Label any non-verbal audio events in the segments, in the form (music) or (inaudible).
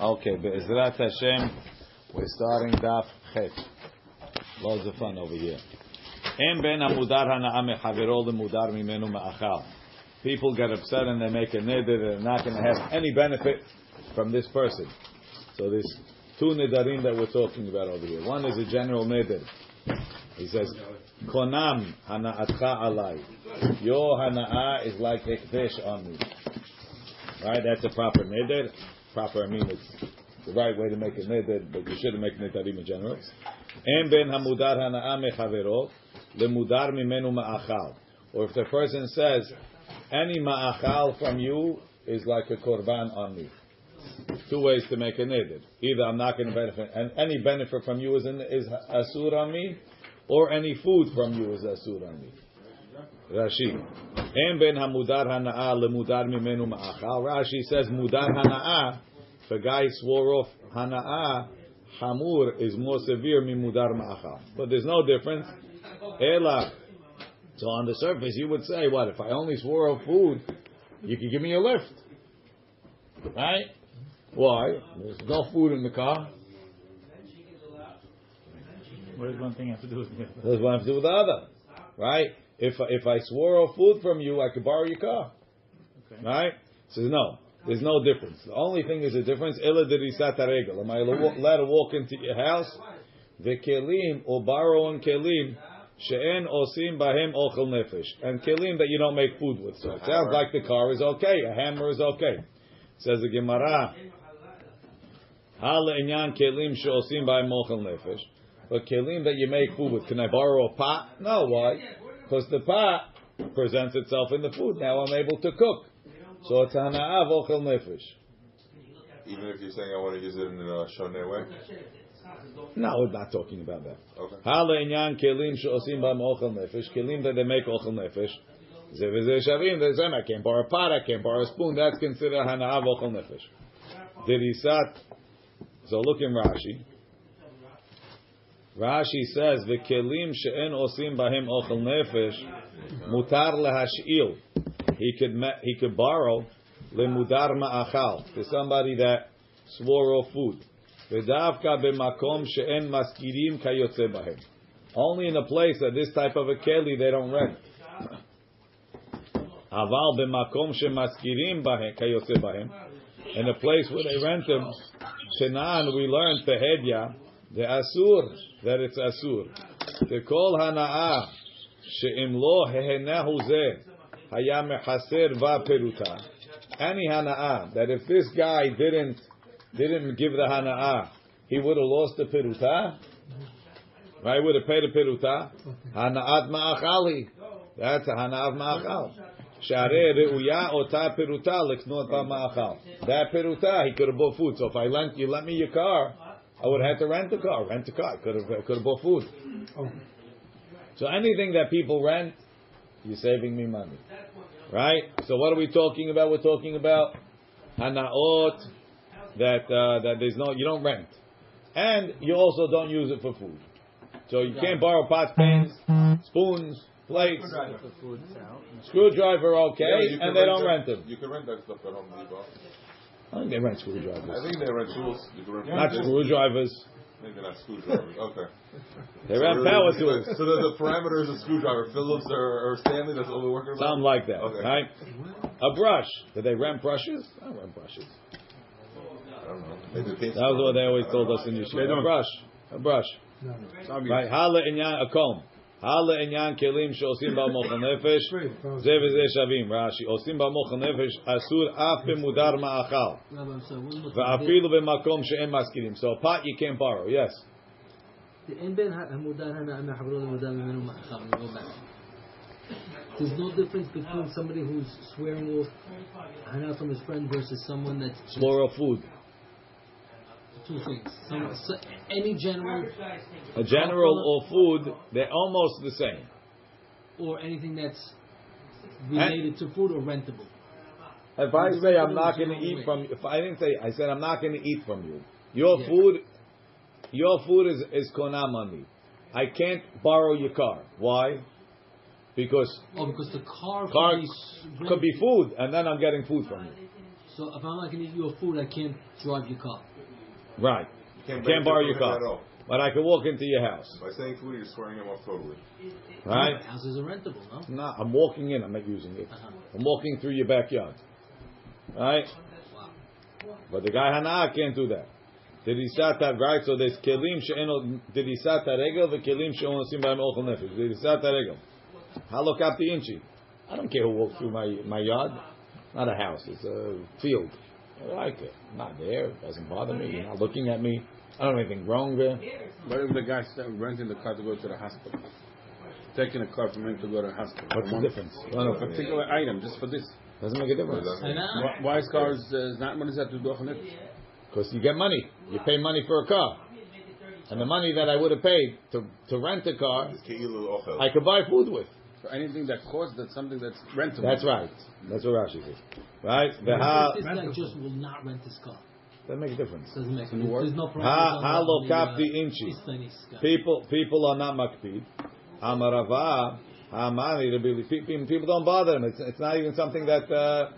Okay, Be'ezrat Hashem, we're starting Daf Chet. Loads of fun over here. En ben hamudar hana'a mechavero lemudar mimenu ma'achal. People get upset and they make a neder, they're not going to have any benefit from this person. So there's two nedarim that we're talking about over here. One is a general neder. He says, Konam hana'atcha alai. Your hana'a is like hekdesh on me. Right? That's a proper neder proper, I mean it's the right way to make a neder, but you shouldn't make nedarim in general. En ben hamudar hana'a mechavero lemudar mimenu ma'achal. Or if the person says, any ma'achal from you is like a korban on me. Two ways to make a neder. Either I'm not going to benefit, and any benefit from you is, in, is asur on me, or any food from you is asur on me. Rashi. En ben hamudar hana'a lemudar mimenu ma'achal. Rashi says mudar hana'a. If a guy swore off hana'a, hamur is more severe than mudar ma'achal. But there's no difference. Ela. So on the surface, you would say, what, if I only swore off food, you could give me a lift. Right? Why? There's no food in the car. What does one thing have to do with the other? Does one have to do with the other? Right? If if I swore off food from you, I could borrow your car. Okay. Right? Says no. There's no difference. The only thing is a difference. Illa derisat regel. Am I allowed to walk into your house? The kelim or borrow on kelim she'en osim bahem ochel nefesh and kelim that you don't make food with. So it sounds like the car is okay. A hammer is okay. Says the Gemara. Hal inyan kelim she'osim bahem ochel nefesh. But kelim that you make food with, can I borrow a pot? No. Why? Because the pot presents itself in the food. Now I'm able to cook. So it's hana'av ah, ochel nefesh. Even if you're saying I want to use it in a shoneh way. No, we're not talking about that. Okay. Hala inyan kelim she'osim ba'am ochel nefesh. Kelim that they make ochel nefesh. Ze v'ze shavim. They say, I can't borrow a pot, I can't borrow a spoon. That's considered hana'av ochel nefesh. Dirisat. So look in Rashi. Rashi says, "V'kelim she'en osim bahem ochel nefesh mutar lehashil." He could he could borrow lemudar ma'achal to somebody that swore off food. V'davka b'makom she'en maskirim kayotze. Only in a place that this type of a keli they don't rent. Aval b'makom kayotze. In a place where they rent them, Shenan we learned tehedya the asur that it's asur. The kol hana'ah she'im lo hehenahu zeh haya mechaser va peruta. Any hana'ah that if this guy didn't didn't give the hana'ah, he would have lost the peruta. Right, would have paid the peruta. Hana'at ma'achali. That's a hana'av ma'achal. Share reuya ota peruta leknot ma'achal. That peruta he could have bought food. So if I lent you let me your car, I would have had to rent the car. Rent the car. Could have could have bought food. Oh. So anything that people rent, you're saving me money, right? So what are we talking about? We're talking about hanaot that uh, that there's no you don't rent, and you also don't use it for food. So you can't borrow pots, pans, spoons, plates, The food's out. screwdriver, okay, Yeah, and they don't that- rent them. You can rent that stuff at Home Depot. I think they rent screwdrivers. I think they rent tools. You can rent not this- screwdrivers. Maybe not screwdrivers. Okay. They So rent really- power tools. So the, the parameters of screwdriver, Phillips or, or Stanley, that's what we're working about? Something like that, Okay. right? A brush. Do they rent brushes? I don't rent brushes. I don't know. Maybe That was what they always told us in yeshiva. A brush. A brush. Right. Hala inyan a comb. Hala inyan kelim sheosim ba mochel nefesh. Ze v'ze shavim. Rashi. Osim ba mochel nefesh asur af b'mudar ma'achal. Rabbi, I'm sorry, one more thing. Va'afilu b'makom she'en maskirim. So a pot you can't borrow. Yes. The- in Ben Ha- Hamudar Hana Ama Habrul Hamudar Mimenu Ma'achal, we go back. There's no difference between somebody who's swearing off Hana from his friend versus someone that's Floral food. Two things. Some, so, any general A general or food, they're almost the same. or anything that's related to food or rentable. If I say I'm not going to eat from, if I didn't say, I said I'm not going to eat from you. Your Yeah. food, your food is is konam on me. I can't borrow your car. Why? Because Oh, because the car, car could be, could be food, and then I'm getting food from you. So if I'm not going to eat your food, I can't drive your car. Right. Can't, Can't borrow your car. At all. But I can walk into your house. By saying food, you're swearing him off totally. Right? Houses are rentable, no? No, I'm walking in. I'm not using it. Uh-huh. I'm walking through your backyard. Right? But the guy Hana can't do that. Did he sat that right? So there's kelim she'eno. Did he sat that regel? The kelim she'eno sim b'hem ochel nefesh. Did he sat that regel? Halokap the inchi. I don't care who walks through my my yard. Not a house. It's a field. I like it. I'm not there. It doesn't bother me. You're not looking at me. I don't have anything wrong there. What if the guy's renting the car to go to the hospital? Taking a car from him to go to the hospital. What's the One- difference? No, A no, particular item, just for this. doesn't make a difference. I know. Why, why is cars uh, not what is that to do with it? Because you get money. You pay money for a car. And the money that I would have paid to, to rent a car, It's ke'ilu ochel. I could buy food with. For anything that costs, that's something that's rentable. That's right. That's what Rashi says. Right? The ha, This guy just will not rent his car. That makes a difference. Doesn't make Doesn't work. There's no problem. Ha, ha lo kapti inchi. People, people are not makpid. Amarava, hamani, rebili. People people don't bother them. It's, it's not even something that, uh,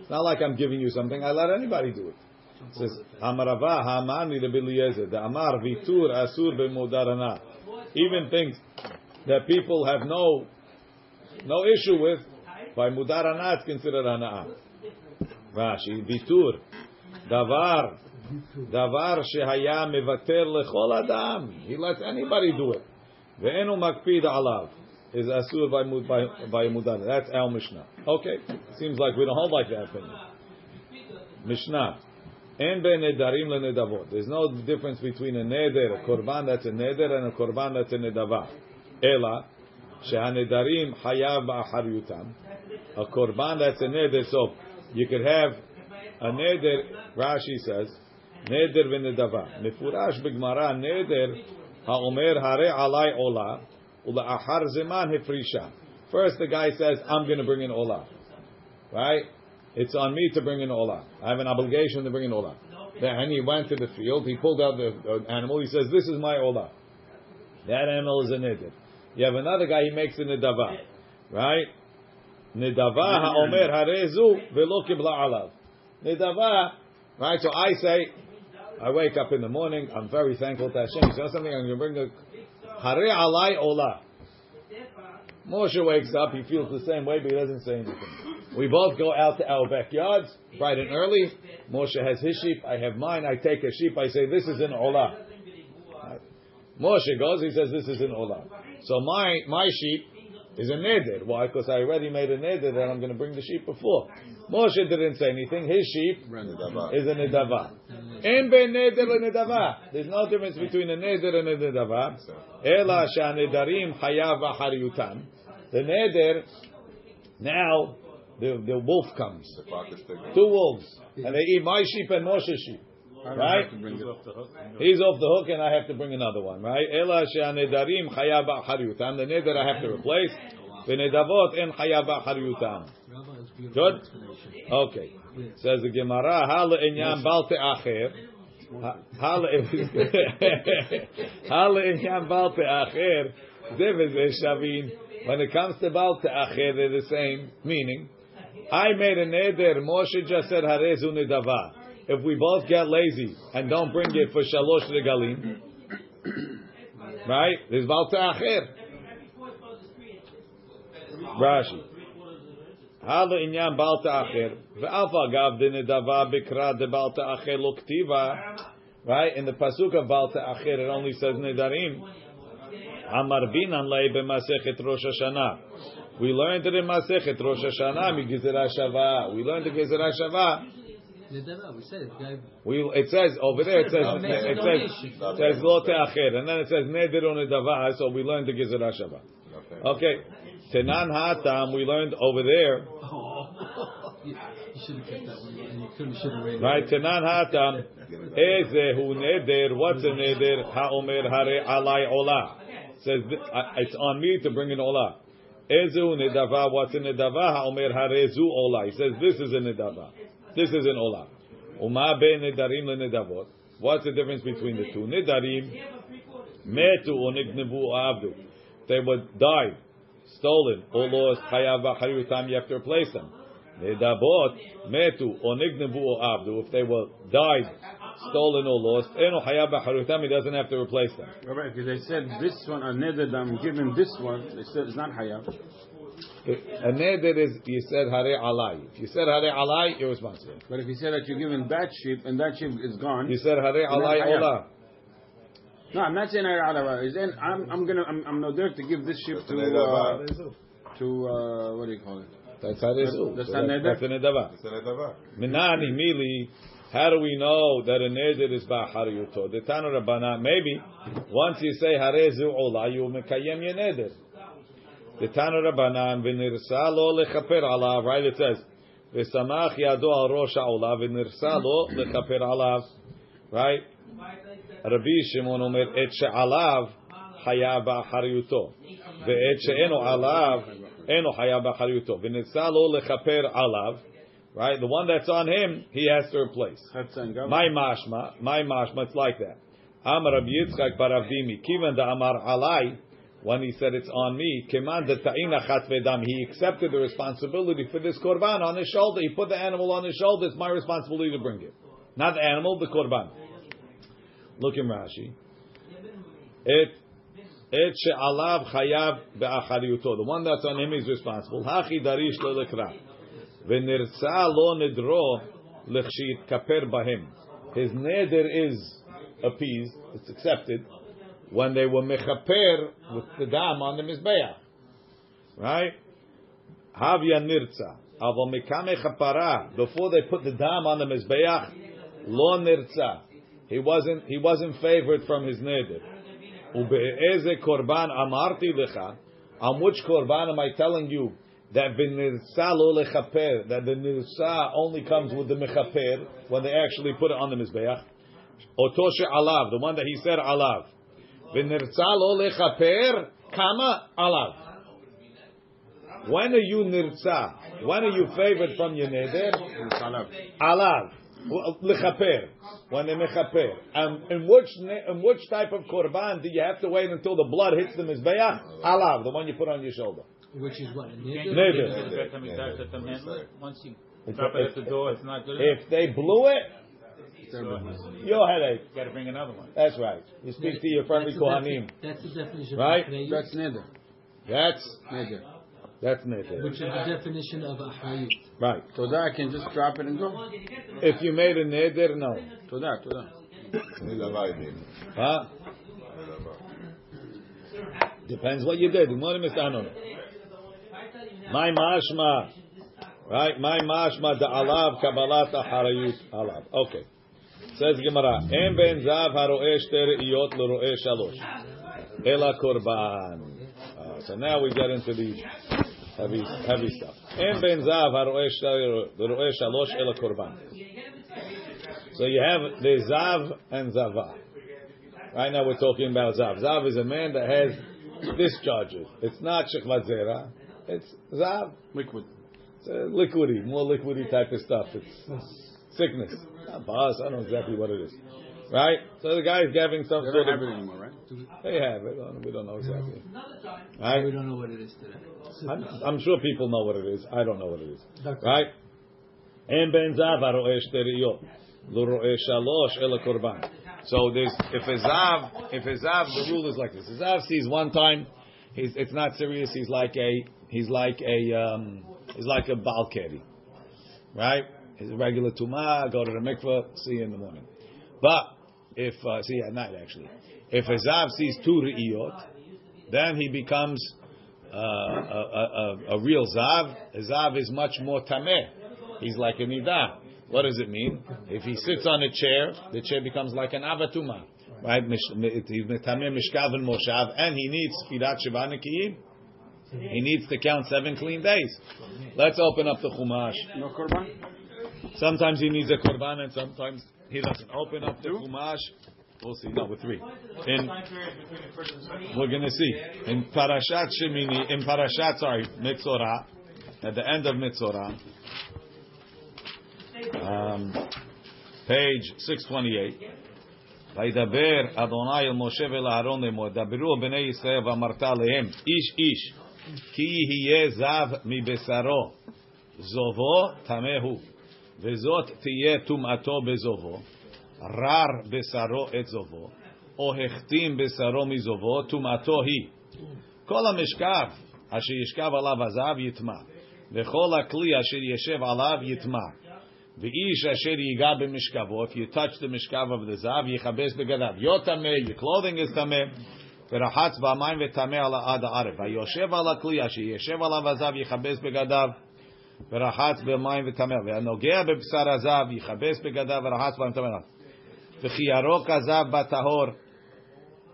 it's not like I'm giving you something. I let anybody do it. It says, Amarava, hamani, rebili The amar, vitur, asur, bemudarana. Even things that people have no, no issue with by mudar hana. It's considered hana. Rashi bitur davar davar shehaya mevater lechol adam. He lets anybody do it. Ve'enu makpid alav is asur by by by mudar. That's our Mishnah. Okay, seems like we don't hold like that opinion. Mishnah. En ben nedarim le nedavot. There's no difference between a neder, a korban that's a neder, and a korban that's a nedavah. Ela a korban that's a neder. So you could have a neder. Rashi says neder v'nedava. Mefurash b'gmara neder haomer hare ola ula'achar zeman hefrisha. First the guy says I'm going to bring an ola, right? It's on me to bring an ola. I have an obligation to bring an ola. Then he went to the field. He pulled out the animal. He says, "This is my ola." That animal is a neder. You have another guy, he makes a nedava. Right? Nedava ha'omer harezu velo kibla alav. Nedava, right? So I say, I wake up in the morning, I'm very thankful to Hashem. You know something? I'm going to bring a hare alai olah. Moshe wakes up, he feels the same way, but he doesn't say anything. We both go out to our backyards, bright and early. Moshe has his sheep, I have mine. I take a sheep, I say, this is an olah. Moshe goes, he says, this is an olah. So my, my sheep is a neder. Why? Because I already made a neder that I'm going to bring the sheep before. Moshe didn't say anything. His sheep is a nedava. En ben neder nedava. There's no difference between a neder and a nedava. Ela shanedarim hayav achariyutam. The neder, now the, the wolf comes. The clock is ticking. Two wolves. And they eat my sheep and Moshe's sheep. I don't Right? have to bring it. off the hook. He's off the hook and I have to bring another one, right? Ela she'anedarim chayav achariyutam. The neder I have to replace. V'nedavot en chayav achariyutam. Good? Okay. Says the Gemara, Hala inyan bal te'acher. Ha- Hala (laughs) Hala inyan bal te'acher. Zev is shavin. When it comes to bal te'acher, they're the same meaning. I made a neder. Moshe just said harezu nedava. If we both get lazy and don't bring it for shalosh regalim, right? There's bal te'acher. Rashi. Hala inyan bal ta'acher. Ve'alfa gav de nedava bikra de bal ta'acher lo ktiva. Right? In the pasuk of bal ta'acher, it only says nedarim. Amar binan lei b'masechet Rosh Hashanah. We learned it in Masechet Rosh Hashanah, Gezerah Shava. We learned the Gezerah Shava. We said it. Guy, We, it says over there. It says (laughs) it says it says lo te'acher, and then it says neder on nedava. So we learned the Gezerah Shava. Okay. Okay, tenan hatam. We learned over there. (laughs) you, you should have kept that one. You could should have read Right, tenan hatam. Ezehu neder. What's a neder? Haomer hare alai olah. Says uh, it's on me to bring an olah. Ezehu nedava. What's a nedava? Haomer hare zu olah. He says this is a nedava. This is an olah. Uma be nedarim le nedavot. What's the difference between the two? Nedarim metu or nignevu avdu. They were died, stolen, or lost. Chayav v'chayutam. You have to replace them. Nedabot metu or nignevu or abdu. If they were died, stolen or lost, eno b'charutam. He doesn't have to replace them. Right, because they said this one, a neder that I'm this one, they said it's not hayab. A neder is you said hare alai. If you said hare alai, you're responsible. But if you said that you're giving that sheep and that sheep is gone, You said hare alai hayab. ola. no, I'm not saying hayab. He's saying I'm, I'm gonna, I'm, I'm no there to give this sheep to, uh, to uh, what do you call it? That's hare zu. That's So not neder? That's a nedava. It's a. Minani mili. How do we know that a neder is ba'hariyuto? The Tanu Rabbana, maybe once you say harezu ola, you mekayem your neder. The Tanu Rabbanan v'nirsa lo lechaper alav. Right? It says v'samach yado al rosh ha'ola v'nirsa lo lechaper alav. Right? Rabbi Shimon omer et she'alav haya ba'hariyuto ve'et she'eno alav eno haya ba'hariyuto v'nirsa lo lechaper alav. Right? The one that's on him, he has to replace. Chetza and Gavra. My mashma, my mashma, it's like that. Amar Rabbi Yitzchak bar Avdimi, kivan da amar alai, when he said it's on me, he accepted the responsibility for this korban on his shoulder. He put the animal on his shoulder. It's my responsibility to bring it, not the animal, the korban. Look in Rashi. It it she'alav chayav be'achariyuto. The one that's on him is responsible. Hachi darish lo lekra. V'nirtza lo nidro lechshit kaper bahim. His neder is appeased, it's accepted, when they were mechaper with the dam on the mizbeach. Right? Havya nirtza. Avo mikame chapara. Before they put the dam on the mizbeach, lo nirtza. He wasn't, he wasn't favored from his neder. Ube'eze korban amarti lecha. On which korban am I telling you that v'nirsa lo lechaper, that the nirsa only comes with the mechaper when they actually put it on the mizbeach. Otoshe alav, the one that he said alav. V'nirsa lo lechaper, kama alav. When are you nirsa? When are you favored from your neder? Alav. Well, Lechaper. When they mechaper. Um, and in which, in which type of korban do you have to wait until the blood hits the mizbeach? Alav, the one you put on your shoulder. Which is what? a neder? you Neder. just let them let them handle it? Once you drop it at the door, it's not good. If they blew it, So your headache. you got to bring another one. That's right. You speak to your friendly That's the Kohanim. defi- That's the definition Right? of That's neder. That's Neder. that's neder. which is the definition of a achrayut. Right. So that I can just drop it and go. If you made a neder, no. To that, to that. Nedava, I mean. Huh? Depends what you did. What is I don't know. My mashma. Right? My mashma da alav kabbalat harayut alav. Okay. Says Gemara. Em ben zav haro'eh shter iyot l'ro'eh shalosh. Ela korban. Uh, so now we get into the heavy, heavy stuff. Em ben zav haro'eh shalosh ela korban. So you have the zav and zava. Right now we're talking about zav. Zav is a man that has discharges. It's not shechvat zera. It's zav. Liquid. It's liquidy, more liquidy type of stuff. It's sickness. Not buzz. I don't know exactly what it is. Right? So the guy's having some They sort don't of. have it anymore, right? They have it. We don't know exactly. We don't know what it is today. I'm, I'm sure people know what it is. I don't know what it is. Right? En ben zav haro'eh shteriyot. Lo ro'eh shalosh ela korban. So there's, if a zav, if a zav, the rule is like this. A zav sees one time, he's, it's not serious. He's like a, he's like a, um, he's like a balkeri. Right? He's a regular tuma, go to the mikveh, see you in the morning. But, if, uh, see at night actually. If a zav sees two re'iyot, then he becomes uh, a, a, a, real zav. A zav is much more tameh. He's like a nidah. What does it mean? If he sits on a chair, the chair becomes like an avatuma. Right? He's metameh mishkav and moshav, and he needs firat shiva nekiyim. He needs to count seven clean days. Let's open up the chumash. No korban? Sometimes he needs a korban, and sometimes he doesn't. Open up the chumash. We'll see. No, with three. In, we're going to see in Parashat Shemini, in Parashat sorry Mitzorah, at the end of Mitzorah, um, page six twenty eight. וידבר אדוני אל משה ואל אהרון לאמור, דברו בני ישראל ואמרת להם, איש איש, כי יהיה זב מבשרו, זובו טמא הוא, וזאת תהיה טומאתו בזובו, רר בשרו את זובו, או החתים בשרו מזובו, טומאתו היא. כל המשכב אשר ישכב עליו הזהב יטמע, וכל הכלי אשר ישב עליו יטמע. ואיש אשר ייגע במשכבו, if you touch the משכב of the זהב, יכבס בגדיו. יו טמא, your clothing is טמא, ורחץ במים וטמא על עד הערב. ויושב על הכלי אשר ישב עליו הזהב, יכבס בגדיו. ורחץ במים וטמא, והנוגע בבשר הזהב יכבס בגדיו ורחץ במים וטמא. וכי ירוק הזהב בטהור,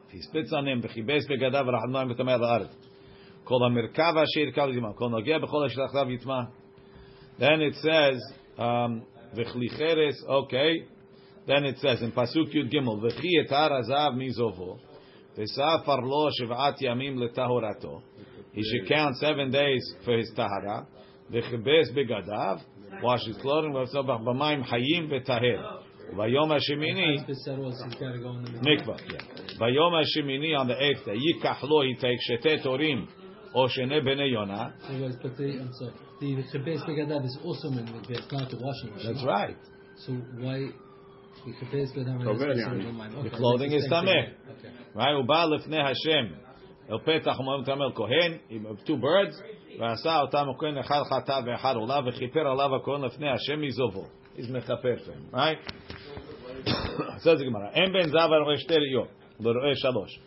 he spits on him, וכיבס בגדיו ורחץ במים וטמא על הארץ. כל המרכב אשר ירכב לזמן, כל נוגע בכל אשר תחתיו יטמע. Then it says, um, וכלי חרס, okay. Then it says in פסוק י"ג, וכי יתר הזהב מזובו, וספר לו שבעת ימים לטהרתו. He should count seven days for his tahara. וכיבס בגדיו, wash his clothing, וסבח במים חיים וטהר. וביום השמיני, Besaros, he's got to go in the mikvah. Yeah. ביום השמיני on the eighth day, ייקח לו, he takes שתי תורים, או שני בני יונה. So guys, but the, I'm sorry, the Chabez Begadav is also in the it's not the washing machine. That's right. So why the Chabez Begadav Kover, is yani. also mine? The Okay, clothing that's is the same tameh. thing. Okay. Right? הוא בא לפני השם, אל פתח ומאמר תמר כהן, עם two birds, ועשה אותם הכהן אחד חטא ואחד עולה, וכיפר עליו הכהן לפני השם מזובו. He's מכפר them, right? (coughs) says the Gemara, אין בין זב הרואה שתי ראיות, לרואה שלוש.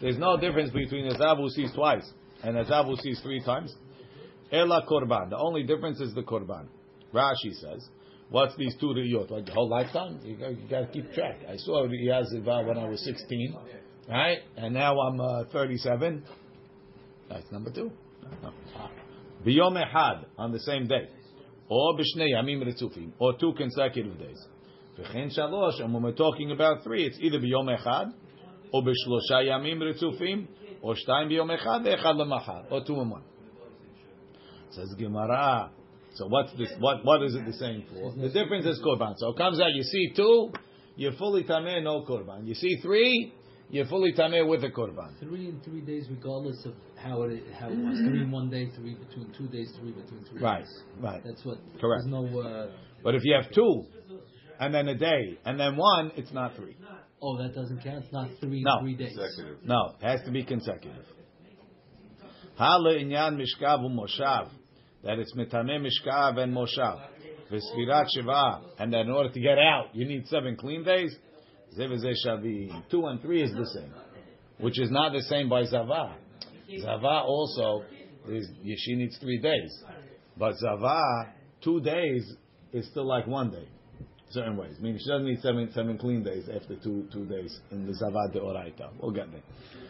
There's no difference between a zav who sees twice and a zav who sees three times. Ela korban. The only difference is the korban. Rashi says, what's these two riyot? Like the whole lifetime? You got, you got to keep track. I saw Riyaz Ziva when I was 16, right? And now I'm uh, 37. That's number two. Biyom echad, on the same day. Or b'shnei yamim retzufim. Or two consecutive days. V'chen shalosh, and when we're talking about three, it's either biyom echad, or b'shlosha yamim retzufim, or shtayim biyom echad, ve'echad lemachar, or two and one. Says Gemara. So what's this? What what is it the same for? The difference is korban. So it comes out. You see two, you're fully tameh, no korban. You see three, you're fully tameh with a korban. Three in three days, regardless of how it how it was. Three in one day, three between two days, three between three Right, days. right. That's what. Correct. There's no. Uh, But if you have two, and then a day, and then one, it's not three. oh, that doesn't count. It's not three No. three days. Consecutive. No, it has to be consecutive. Hala inyan mishkav umoshav. That it's metameh mishkav and moshav. V'sfirat shiva. And that in order to get out, you need seven clean days. Two and three is the same. Which is not the same by Zava. Zava also, is, she needs three days. But Zava, two days is still like one day. Certain ways. Meaning she doesn't need seven, seven clean days after two, two days in the Zava de Oraita. We'll get there.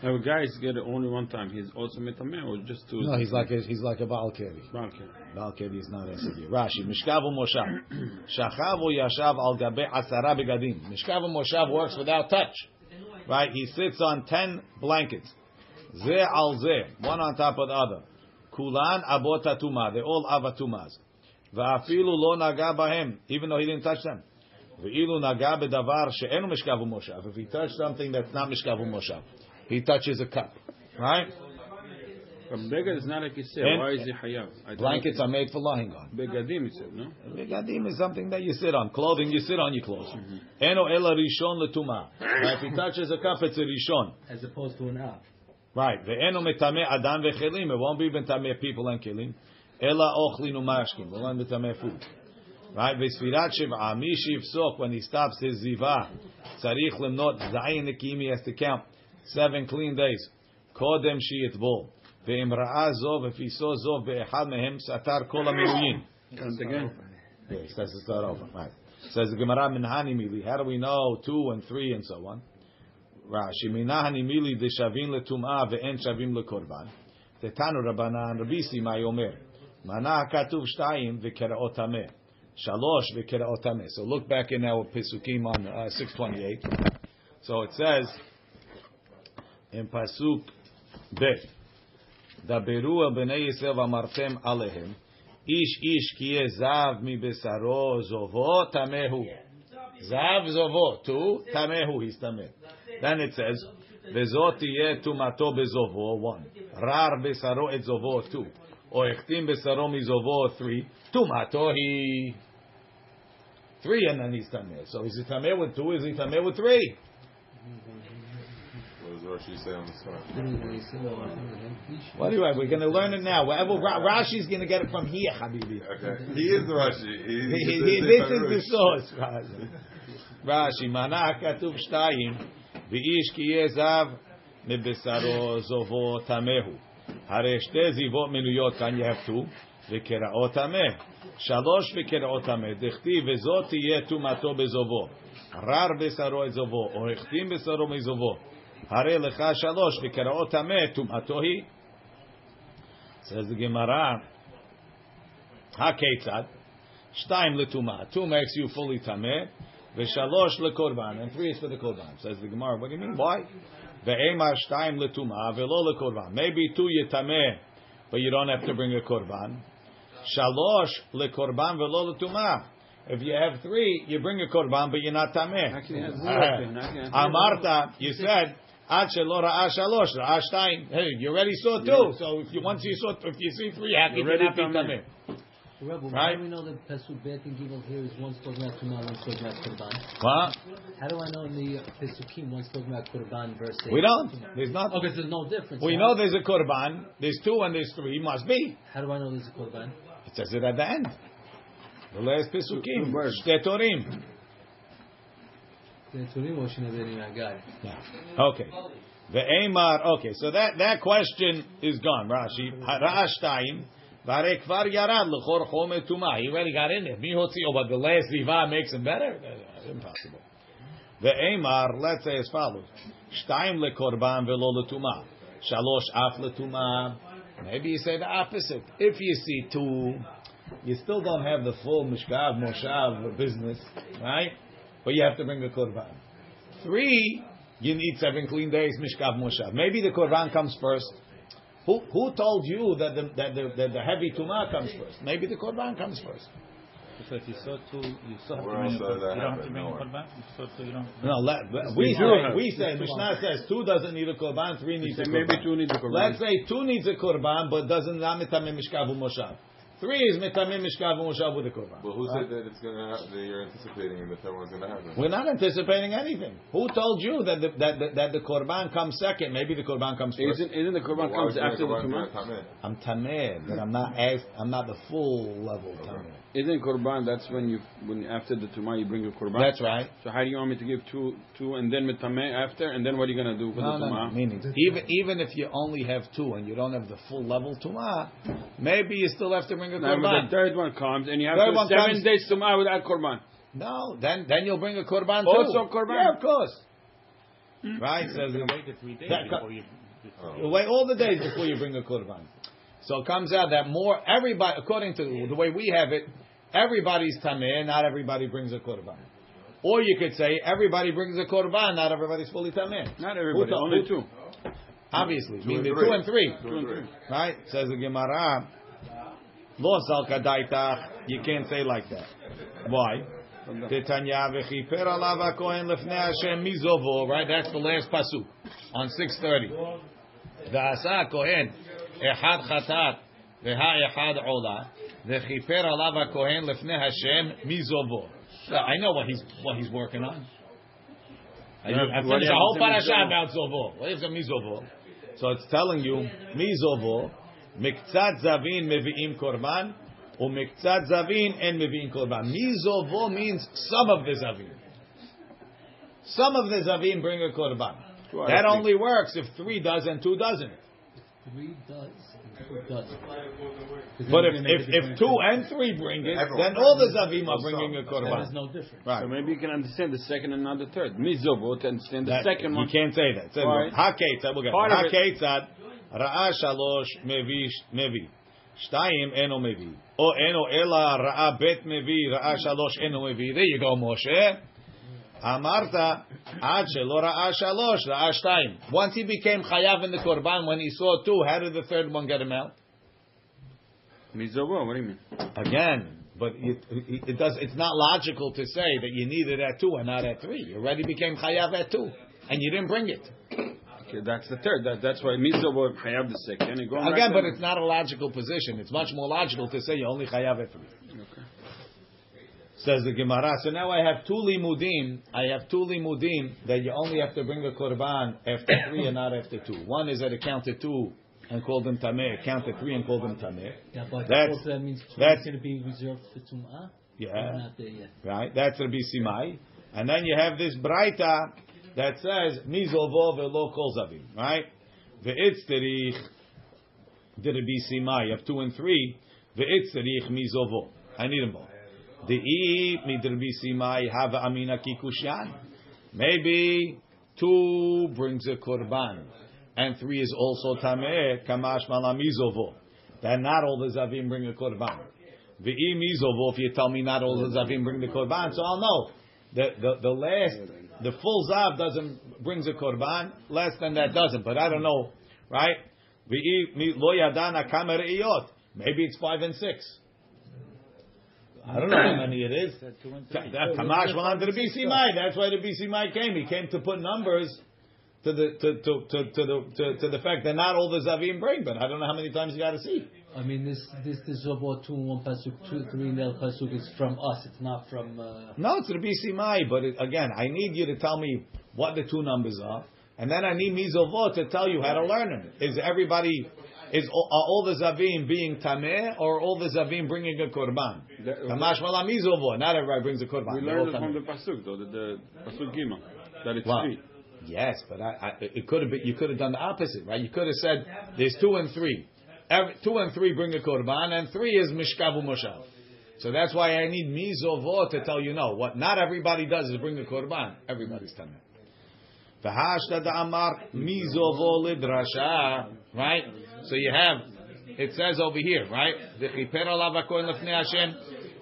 Now, a guy is get it only one time. He's also metameh or just two? No, he's like a, he's like a Keri. Okay. Keri is not a SUV. Rashi, Mishkav u'Moshav. Shachav u'Yashav al gabe asara begadim. Mishkav u'Moshav works without touch. Right? He sits on ten blankets. Ze al ze, one on top of the other. Kulan abot atuma. They're all avatumas. Va'afilu lo naga bahem, even though he didn't touch them. Ve'ilu naga bedavar she'enu mishkav u'Moshav. If he touched something that's not mishkav u'Moshav, he touches a cup. Right? But begad is not like you Why is he hayav? Blankets are made for lying on. Begadim, he said, no? Begadim is something that you sit on. Clothing, you sit on your clothes. Eno ela rishon letuma. If he touches a cup, it's a rishon. As opposed to an av. Right. Ve'eno metame adam vechelim. It won't be metame people and kelim. Ela ochlin umashkim. It won't be metame food. Right? Ve'sfirat shiv'a. Mi shivsok, when he stops his ziva, tzarich lemnot zayin nekim, he has to count seven clean days. Kodem shi'itbol. Ve'im ra'a zov, if he saw zov ve'echad mehem, satar kol ha'miruyin. Count again. Yeah, he says to start over. Right. Says the Gemara Minhani Mili. How do we know two and three and so on? Rashi Minahani Mili de Shavin letumah ve'en Shavim lekorban. Tetanu Rabbanan Rabisi Mayomer. Mana katuv shtayim ve'keraot tameh. Shalosh ve'keraot tameh. So look back in our Pesukim on uh, 628. So it says in Pasuk Bet. דברו על בני ישראל ואמרתם עליהם, איש איש כי יהיה זב מבשרו זובו, טמא הוא. זב זובו, two, טמא הוא, he's טמא. Then it says, וזאת תהיה טומאתו בזובו, one. רר בשרו את זובו, two. או החתים בשרו מזובו, three, טומאתו היא three, and then he's tameh. So is he tameh with two? Is he tameh with three? What does Rashi say on the start? What do you have? We're going to learn it now. Whatever Ra- Rashi's going to get it from here, Habibi. Okay. He is the Rashi. He, He- he, he- just this says is the Farush. source, Rashi. Rashi, מנה כתוב שתיים, ואיש כי יהיה זב מבשרו זובו טמא הוא. הרי שתי זיבות מנויות כאן you have two, וקרעו טמא. שלוש וקרעו טמא, דכתיב וזאת תהיה טומאתו בזובו. רר בשרו את זובו, או החתים בשרו מזובו. הרי לך שלוש וקרעו טמא, טומאתו היא. says the Gemara, הכיצד? Shtaim letuma. Two makes you fully tameh. V'shalosh lekorban. And three is for the korban. Says the Gemara. What do you mean? Why? Ve'emar shtaim letuma ve'lo lekorban. Maybe two you tameh, but you don't have to bring a korban. Shalosh lekorban ve'lo letuma. If you have three, you bring a korban, but you're not tameh. Actually, it has Uh, zero then. Actually, it has Amarta, you said. Ad shelo ra'a shalosh, ra'a shtaim. Hey, you already saw two. So if you once you saw, if you see three, how can you Already not be tameh. tameh? Rebel, Right. how do we know that Pesuk Bet and Gimel here is one spoken about Tumah, one spoken about Kurban? What? How do I know in the Pesukim one spoken about Kurban versus We don't. There's not. Oh, because there's no difference. We How- know there's a korban. There's two and there's three. Must be. How do I know there's a Kurban? It says it at the end. The last pesukim. Two words. Shte torim. The or Shinabeni, I got it. Okay. The Amar. Okay, so that that question is gone. Rashi. Ra'ashtayim. Vare kvar yarad l'chor chomet tumah. He already got in there. Mi hotzio, oh, but the last ziva makes him better. That's impossible. The Amar. Let's say as follows. Shtayim lekorban velo letumah. Shalosh af letumah. Maybe you say the opposite. If you see two, you still don't have the full mishkav moshav business, right? But you have to bring a korban. Three, you need seven clean days, mishkav moshav. Maybe the korban comes first. Who, who told you that the, that the, that the heavy tumah comes first? Maybe the korban comes first. So if you saw two, you still have to bring a else does that korban. You don't have to happen? bring a Nowhere. korban. You saw two, you don't. No, let, we do say, have- we say, Mishnah says two doesn't need a korban, three needs a Say korban. maybe two needs a korban. Let's say two needs a korban, but doesn't not mitamim mishkav moshav. Three is mitamim mishkav moshav with a korban. But who said that it's gonna happen, that you're anticipating that that one's gonna happen? We're not anticipating anything. Who told you that the, that, the, that the korban comes second? Maybe the korban comes first. Isn't, isn't the korban Why comes after the make a tumah? korban? I'm tamed, but I'm not as I'm not the full level tamed. Isn't korban? That's when you when after the tumah you bring a korban. That's right. So how do you want me to give two two and then mitameh after and then what are you gonna do for No, the no, no. tumah? Meaning, even even if you only have two and you don't have the full level tumah, maybe you still have to bring a Now, but the third one comes and you have Third to one seven comes- days tumah without korban. No, then then you'll bring a korban too. Also korban? Yeah, of course. Hmm. Right? Says You wait the three days That- before you. You wait all the days before you bring a korban. So it comes out that more everybody, according to the way we have it, everybody's tameh, not everybody brings a korban. Or you could say everybody brings a korban, not everybody's fully tameh. Not everybody, Who- only two. Obviously, meaning and two and three. Two and three. Right? Says the Gemara. Lo salkadaitach. You can't say like that. Why? Titanya v'chiper alav kohen lefnei Hashem mizovo. Right? That's the last pasuk on six thirty. V'asa kohen chatat v'ha echad ola v'chiper alav kohen lefnei Hashem mizovo. I know what he's what he's working on. I, I finished the whole parasha about zovo. What is a mizovo? So it's telling you mizovo miktzat zavin mevi'im korban or miktzat zavin and mevi'im korban. Mizovo means some of the zavin. Some of the zavin bring a korban. Two out of That only works if three does and two doesn't. Three does and two doesn't. But if if, if two and three bring it, then all the zavim are bringing a That is korban. no difference. Right. So maybe you can understand the second and not the third. Mizovo to understand the That- second you can't say that. It says, "Haketzad." We'll get Part of it- Haketzad. Ra'a shalosh mevi mevi. Shtayim eno mevi. O eno ela ra'a bet mevi. Ra'a shalosh eno mevi. There you go, Moshe. Amarta ad shelo ra'a shalosh ra'a shtayim. Once he became chayav in the korban, when he saw two, how did the third one get him out? Mizovo, what do you mean? Again. But it, it, does. It's not logical to say that you need it at two and not at three. You already became chayav at two, and you didn't bring it. Okay, that's the third. That, that's why mizovo chayav the second. And going right Again, but it's not a logical position. It's much more logical to say you only chayav at three. Okay. Says the Gemara. So now I have two limudim. I have two limudim that you only have to bring a korban after three and not after two. One is that it counted two and called them tameh, counted three and called them tameh. Yeah, but That's- that means that's- going to be reserved for Tum'ah. Yeah. Not there yet. Right? That's Rabbi Simai. And then you have this Braita that says, Mizovo velo kol zavim. Right? Ve'itzterich, the Rabbi Simai, you have two and three. Ve'itzterich mizovo. I need them both. De'i mid Rabbi Simai have amina kikushan. Maybe two brings a korban. And three is also tameh, kamash malam mizovo. That not all the zavim bring a korban. Ve'i mizovo, if you tell me not all the zavim bring the korban, so I'll know. The, the, the last, the full zav doesn't, brings a korban, less than that doesn't, but I don't know, right? Lo yadana kamer. Maybe it's five and six. I don't know how many it is. That- Kamash malam to the BC Mai. That's why the BC Mai came. He came to put numbers to the to to to, to the to, to the fact that not all the zavim bring, but I don't know how many times you got to see. I mean, this this this is about two and one pasuk, two three nel pasuk is from us. It's not from. Uh, No, it's the BC Mai, but it, again, I need you to tell me what the two numbers are, and then I need Mizovot to tell you how to learn them. Is everybody is all, are all the zavim being tameh, or all the zavim bringing a korban? That- uh, Kamash malam Mizovot. Not everybody brings a korban. We learned it from the pasuk though, the, the pasuk gimel, that it's Wow. three. Yes, but I, I, it could have been. You could have done the opposite, right? You could have said there's two and three. Every, two and three bring a korban, and three is mishkavu moshav. So that's why I need mizovot to tell you no. What not everybody does is bring a korban. Everybody's tameh. V'hashta da'amar mizovo lidrasha. Right. So you have. It says over here, right?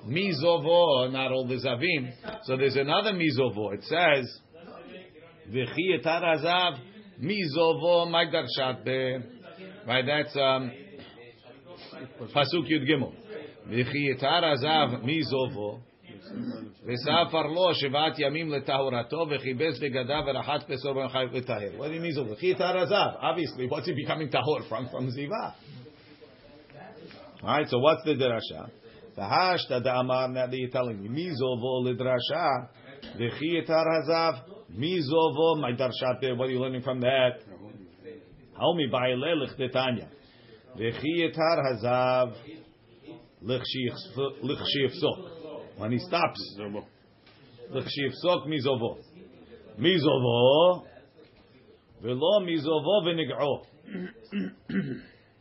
Mizovo, not all the zavim. So there's another mizovo. It says. V'chi etar hazav mizovo magdarshat be. Right, that's um, pasuk yud gimel. V'chi etar hazav mizovo. וספר לו שבעת ימים לטהרתו וכיבס בגדיו ורחץ פסור בן חי לטהר. What do you mean מיזוב? וכי יטהר הזב. Obviously, what's he becoming tahor from? From ziva. Alright, so what's the drasha? V'hashta da'amar, now that you're telling me, mizovo lidrasha, v'chi yitar hazav, mizovo, my darshat, what are you learning from that? Haomi ba'ile lichdetanya. V'chi yitar hazav, lichshiyfsok. When he stops, mizovo. Mizovo, v'lo mizovo v'nig'o.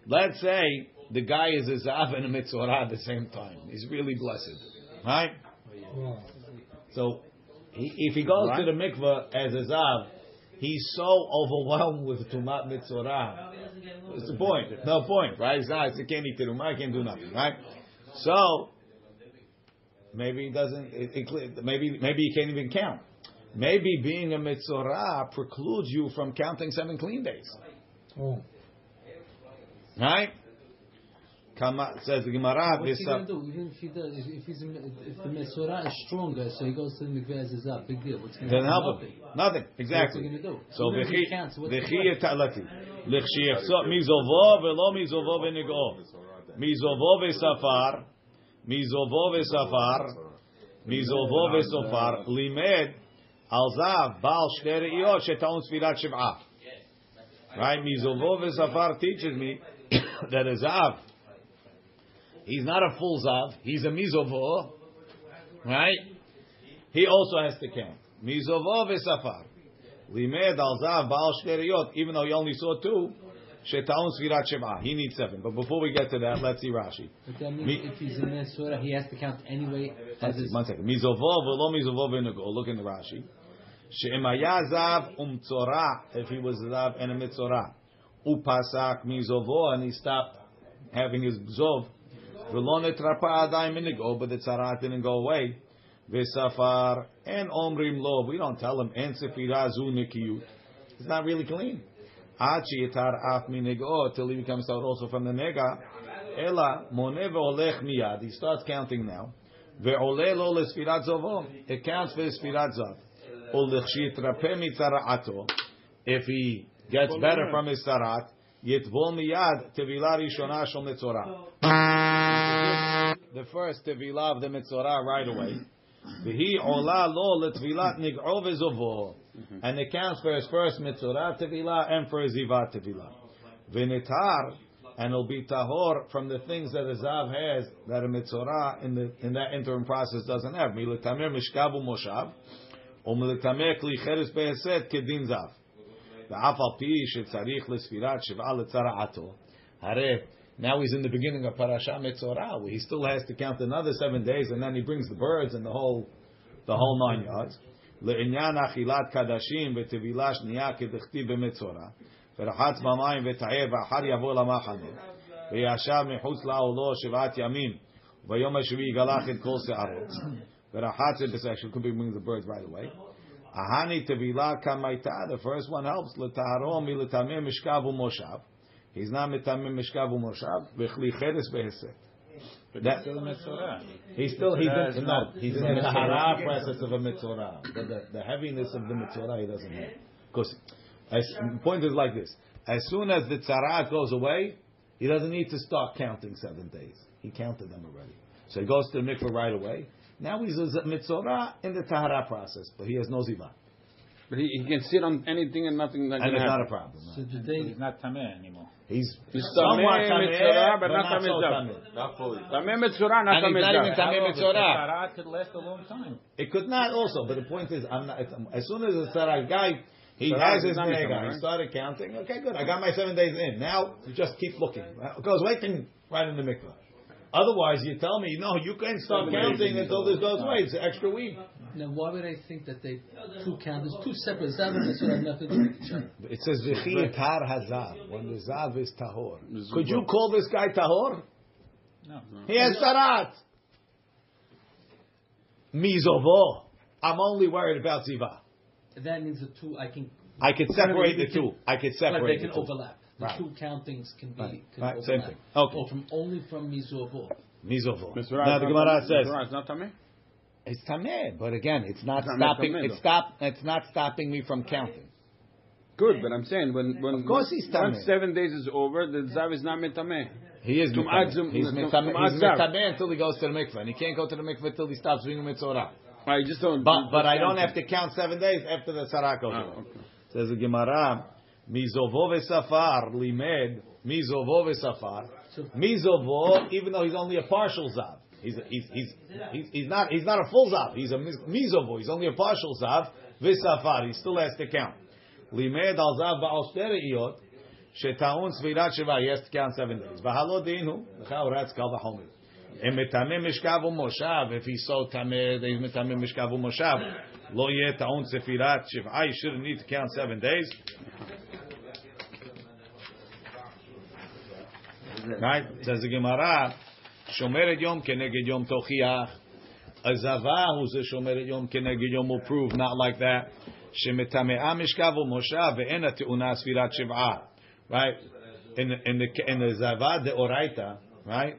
Let's say the guy is a zav and a mitzora at the same time. He's really blessed, right? So he, if he goes to the mikveh as a zav, he's so overwhelmed with tumat mitzora. What's the point? No point, right? Not. He can't eat terumah. He can't do nothing, right? So maybe he doesn't. It, it, maybe maybe he can't even count. Maybe being a mitzora precludes you from counting seven clean days. oh. Right? Kama, says the Gemara. What's he uh, gonna do? Even if he does, if, if he's if the mesorah is stronger, so he goes to the mikveh as a zav, big deal. What's going to Doesn't help him. Nothing. Exactly. What's he gonna do? So Even he v'chi counts, what's v'chi the point? etalati l'chshiyefso mizovo v'lo mizovo v'nigo mizovo v'safar mizovo v'safar mizovo v'sofar limed al zav bal shter iyot shetaun sfirat shiv'ah. Right? Mizovo v'safar teaches me (coughs) that a zav He's not a full zav. He's a mizovo, right? He also has to count. Mizovo v'safar. Limed al zav ba'al shteriyot. Even though he only saw two, shetaun svirat sheva. He needs seven. But before we get to that, let's see Rashi. But that means Me- if he's in mesorah, he has to count anyway. As his, One second. Mizovo v'lo mizovo v'nego. Look in the Rashi. She'emaya zav umtzora. If he was zav and a mitzora. Upasak mizovo and he stopped having his zov. V'lo netrapa adai minigo. But the tzara didn't go away. V'safar and omrim lo. We don't tell him en sefira zu nikiyut. It's not really clean. Ad sheyitar af minigo till he becomes out also from the nega. Ela moneh ve'olech miyad. He starts counting now. Ve'oleh lo lesfirat zovo. It counts for sfirat zav. Ulechshitrape mitzara'ato. if he gets better from his sarat, yitvol miyad tevilah rishona shel mitzorah. (laughs) The first tevilah of the mitzorah right away. V'hi ola lo letvilat nig'o. Mm-hmm. And it counts for his first mitzora tevilah and for his zivat tevilah. Vinitar, and it'll be tahor from the things that a zav has that a mitzora in, the, in that interim process doesn't have. Milatamir mishkabu moshav, umletamir kli cheres beheset kedin zav. The ואף pi shetzarich שצריך לספירת letzara לצרעתו, הרי now he's in the beginning of Parasha Metzorah, where he still has to count another seven days, and then he brings the birds and the whole, the whole nine yards. לעניין אכילת קדשים וטבילה שנייה כדכתיב במצורע, ורחץ במים וטעה ואחר יבוא למחנה, וישב מחוץ לעולו שבעת ימים, וביום השביעי גלח את כל שערות, ורחץ את actually could be bringing the birds right away. Ahani tevila kamaita. The first one helps letaharo miletameh mishkav umoshav. He's not mitameh mishkav umoshav. V'chli cheres beheset. That Still a Metzorah. he's still he's That's in, not- no, he's in the tahara process of a mitzorah. But the, the heaviness of the mitzorah he doesn't have. Because the point is like this: as soon as the tzara goes away, he doesn't need to start counting seven days. He counted them already, so he goes to the mikveh right away. Now he's a mitzorah in the tahara process, but he has no ziva, But he, he can sit on anything and nothing that and can it's not a happen. problem. So no. today, He's not Tameh anymore. He's He's somewhat tameh tameh, mitzorah, but but not not so tameh zav. tameh. Not fully. Tameh Metzorah, not And he's not Tameh even zav. tameh However, the mitzorah. Tzara could last a long time. It could not also, but the point is, I'm not, it's- as soon as the tzara guy, he Tzara has is his not nega, mitzvah, he right? started counting. Okay, good. I got my seven days in. Now you just keep looking. It goes right in, right in the mikvah. Otherwise, you tell me no, you can't start Seven days counting in until this goes away. It's an extra week. Now why would I think that they two count? There's two separate zav and mitzora have nothing to do with each other. It says v'chi tar hazav when the zav is tahor. Could you call this guy tahor? No. He has sarat. Mizovo. I'm only worried about ziva. That means the two I can. I could separate the two. I could But separate they the can two. overlap. The Right. two countings can be Right. can Right, overlap. same thing. Okay. Or from only from mizovo. Mizovo. Metzorah Now is the not Gemara tameh. says Metzorah is not tameh. It's tameh, but again, it's not It's not stopping. tameh, It's stop. It's not stopping me from counting. Good, but I'm saying when when Of course he's tameh. once seven days is over, the zav is not metameh. He is adzum- He's tum- mitameh. tum He's adzav. until he goes to the mikveh, and he can't go to the mikveh until he stops doing mitzorah. I just don't. But but I don't have to count seven days after the tzara goes oh, away. okay. Says the Gemara, mizovo v'safar limed mizovo v'safar. Mizovo, even though he's only a partial zav, He's, he's, he's, he's, not, he's not a full zav. He's a mizovo. He's only a partial zav. V'safar. He still has to count. Limed al zav ba'ostere she taun svirat sheva. He has to count seven days. V'halo deinu. L'chao ratz kal v'chomer. Emetameh mishkav u'moshav. If he's so tameh, then he's metameh mishkav u'moshav. Lo yeh ta'un sefirat sheva. I shouldn't need to count seven days. Right? Says the Gemara. שומרת יום כנגד יום תוכיח. הזבה הוא זה שומרת יום כנגד יום will prove, not like that. שמטמאה משכב ומושב ואין הטעונה ספירת שבעה. Right? In the, in the, in the zava de oraita, right?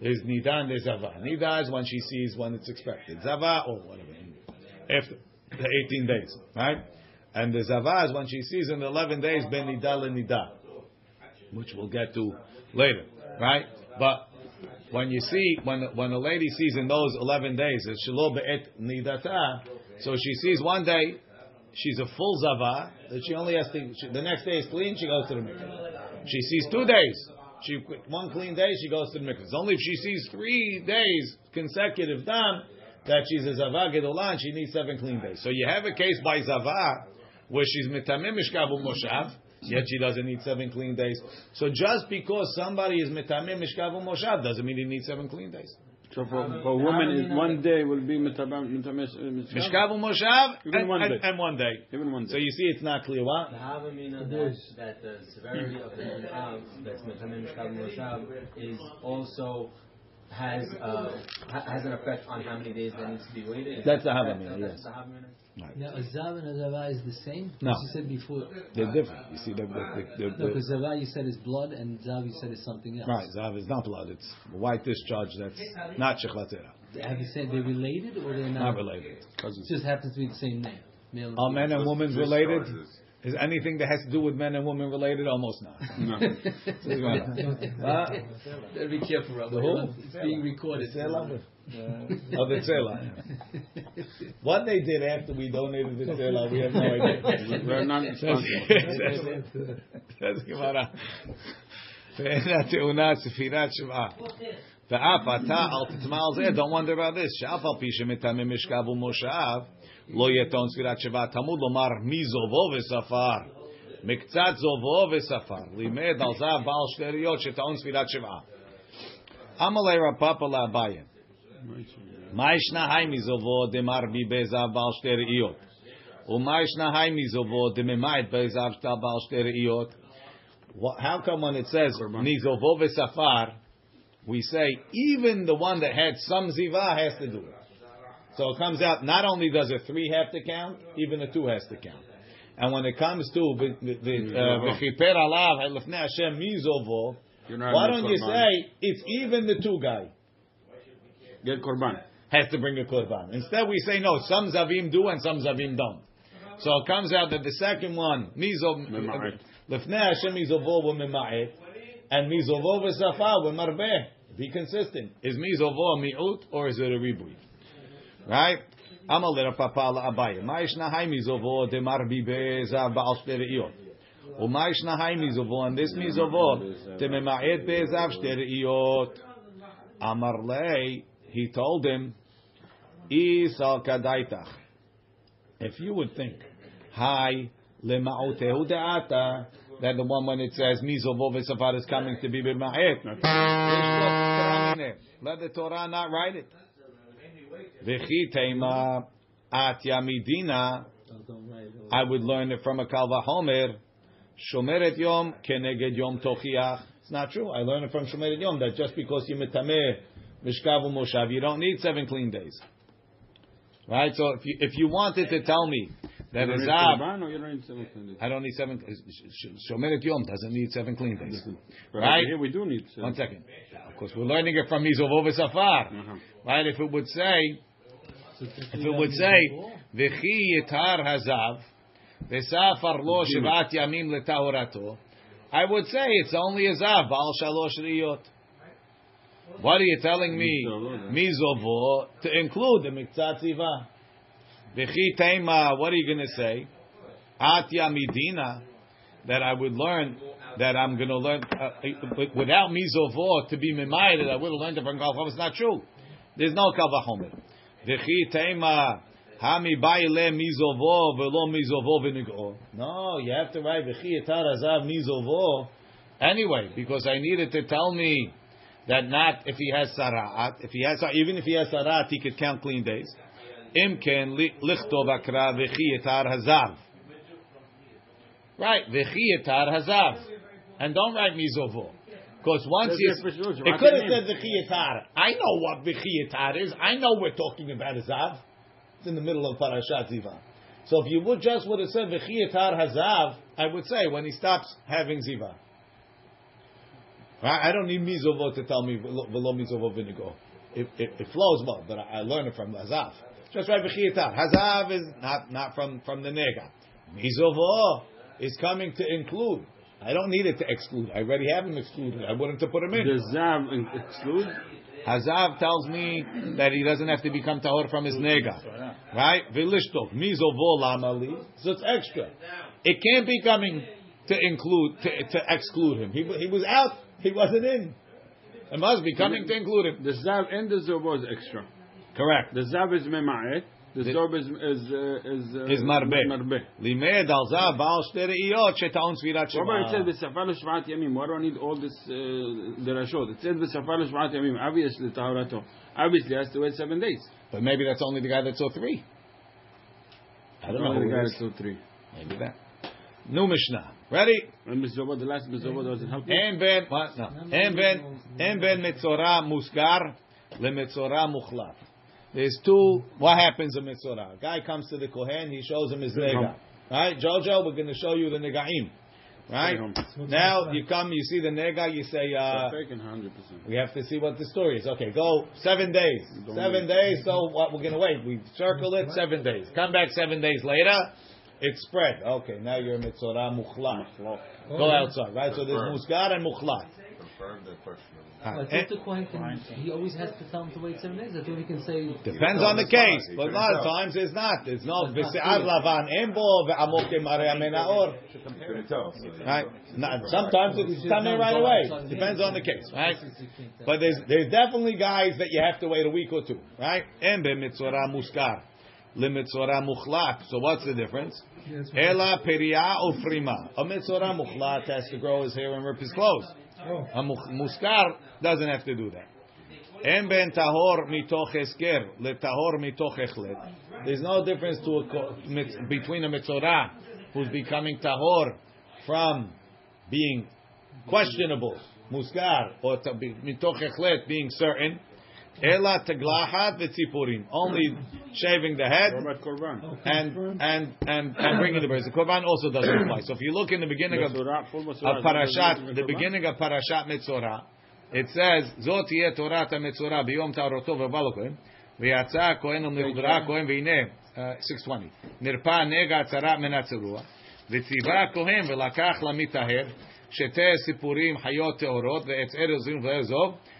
There's nida and there's zava. Nida is when she sees when it's expected. Zava or whatever. After the 18 days, right? And the zava is when she sees in the 11 days ben nida le nida, which we'll get to later, right? But when you see when when a lady sees in those 11 days it's shelo be'et nidata, so she sees one day she's a full zava that she only has to she, the next day is clean she goes to the mikveh. She sees two days. She one clean day she goes to the mikveh. It's only if she sees three days consecutive done that she's a zava gedolah and she needs seven clean days. So you have a case by zava where she's mitamim mishkav moshav. Yet she doesn't need seven clean days. So just because somebody is mitamim mishkav moshav doesn't mean he needs seven clean days. So for, for a woman, is one day will be metabam metameh Mishkav moshav and, one and, day. and one day. Even one So you see, it's not clear. What? The Havamina that, that the severity of the Ni'am, that's Metamim Mishkav Moshav, is also has uh, has an effect on how many days that needs to be waited. That's the correct? Havamina, That's the Havamina? Now a zav and a zava is the same. No. You said before. They're different. You see, the, the, the, the, No, because zava you said is blood and zav you said is something else. right, zav is not blood. It's white discharge. That's not shechlatera. Have you said they're related or they're not? Not related. It just happens to be the same name. Male Are men and women related? Is anything that has to do with men and women related? Almost not. (laughs) No. Huh? (laughs) Better be careful, Rabbi. The? It's being recorded Oh, the tzela. What they did after we donated the tzela, we have no idea. We're not responsible. says Gemara. ואין התאונה ספירת שבעה. ואף אתה אל תטמע על זה, don't wonder about this, שאף על פי שמטמא משכב ומושב, לא יהיה טעון ספירת שבעה, תמוד לומר מי זובו וספר. מקצת זובו וספר. לימד על זהב בעל שטריות שטעון ספירת שבעה. אמר רפאפה לאביי. מה ישנה היי מזובו דמר בי בזהב בעל שתי ראיות? ומה ישנה היי מזובו דממית בזהב בעל שתי ראיות? Wha- How come when it says Nizovo Safar, we say even the one that had some ziva has to do it. So it comes out not only does a three have to count, even a two has to count. And when it comes to the uh, v'chiper alav lefnei Hashem mizovo, You're not why having don't you korban. say it's even the two guy Get korban. has to bring a korban? Instead we say no, some zavim do and some zavim don't. So it comes out that the second one mizov Mema'et. Lefnei Hashem mizovo v'mema'et, and mizovo v'safar v'marbeh. Be consistent. Is mizovo a mi'ut or is it a ribui? Right? Amal papa la'abaye. Ma yishna hay mizovo demar bibe zav ba'al shte re'iyot. ומה ישנה היי מזובו, and this מזובו, דממעט בעזב שתי ראיות. אמר לי, he told him, "Isal kadaitach. If you would think, Hi, lema'otehu de'ata, that the one when it says Mizo is coming to be b'ma'et. Let the Torah not write it. V'chi teima at yamidina. I would learn it from a Kalva Homer. Shomeret yom keneged yom tochiach. It's not true. I learned it from Shomeret yom that just because you metameh mishkav u'moshav, you don't need seven clean days. Right? So if you, if you wanted to tell me that You a don't need zav, korban don't need seven clean days? I don't need seven. Shomeret Yom doesn't need seven clean days, But right? Here we do need seven. One second. Of course, we're learning it from Mizov Safar, Uh-huh. right? If it would say, if it would say, "V'chi yitar hazav, v'safar lo shivat yamim letahorato," I would say it's only a zav bal shalosh riyot. What are you telling me? Mizovo to include the miktzat ziva. V'chi teima. What are you going to say? Atya midina. That I would learn. That I'm going to learn uh, without mizovo to be mimayed. I would have learned it from Kalvah. It's not true. There's no kalvachomer. V'chi teima. Hami baile mizovo velo mizovo v'nigo. No, you have to write v'chi etar azav mizovo. Anyway, because I needed to tell me that not if he has sarat, if he has even if he has sarat, he could count clean days. Imken lichtov akra v'chi etar hazav. Right, v'chi etar hazav, and don't write mizovo. Because once you, yes, for sure, it could have said v'chi etar. I know what v'chi etar is. I know we're talking about hazav. It's in the middle of parashat ziva. So if you would just would have said v'chi etar hazav, I would say when he stops having ziva. Right? I don't need mizovo to tell me v'lo mizovo v'nigo. It, it, it flows well, but I, I learn it from hazav. Just write v'chiyatar. Hazav is not not from from the nega. Mizovo is coming to include. I don't need it to exclude. I already have him excluded. I wanted to put him in. Does zav exclude? Hazav tells me that he doesn't have to become tahor from his nega, right? V'lishtov mizovo lamali. So it's extra. It can't be coming to include to, to exclude him. He he was out he wasn't in. It must be coming to include him. The zav and the zorba is extra. Correct. The zav is mema'et. The zorb is is uh, is uh, is marbe. Marbe. Limed dal zav baal shtere iyot shetaon svirat shema. Rabbi it says v'safar l'shvat yamim. Why do I need all this uh, derashot? It says v'safar l'shvat yamim. Obviously taharato. Obviously has to wait seven days. But maybe that's only the guy that saw three. I don't know. The guy that saw three. Maybe that. New Mishnah. Ready? And Mizobot, the last Mizobot doesn't help. En ben, what? No. En ben, en ben mitzora Muskar, le Metzora There's two, what happens in mitzora? A guy comes to the Kohen, he shows him his nega. Right? Jojo, we're going to show you the negaim. Right? Now you come, you see the nega, you say, uh, we have to see what the story is. Okay, go seven days. Seven days, so what, we're going to wait. We circle it seven days. Come back seven days later. It's spread. Okay, now you're mitzora muchlat. Go outside, right? So there's musgar and muchlat. Confirmed and questionable. But Eh, if the Kohen can, he always has to tell him to wait seven days. I think he can say. Depends on the case, but a lot of times it's not. It's not. V'se'ar lavan embo ve'amok marei amenaor. Couldn't tell. So you- Right? Sometimes it's coming right away. Depends on the case, right? But there's there's definitely guys that you have to wait a week or two, right? And mitzora muskar, limitzvah muchlat. So what's the difference? Ela peria ufrima. A mitzora muchlat has to grow his hair and rip his clothes. A mu- muskar doesn't have to do that. En ben tahor mitoch esker le tahor mitoch echlet. There's no difference to a, between a mitzora who's becoming tahor from being questionable, muskar, or mitoch echlet being certain. Ela teglachat v'tzipurim. Only shaving the head What about korban? and and and and bringing the birds. The korban also doesn't apply. So if you look in the beginning of Metzora, full of metzora, parashat, the korban? beginning of parashat Metzora, it says, "Zot yeh Torah Metzora biyom ta'aroto v'balo kohen, v'yatza kohen u'mivra kohen v'ine." Uh, 620. נרפא נגע צרה מן הצרוע, וציווה הכהן ולקח למטהר, שתי סיפורים חיות טהורות ועץ ארז ואזוב,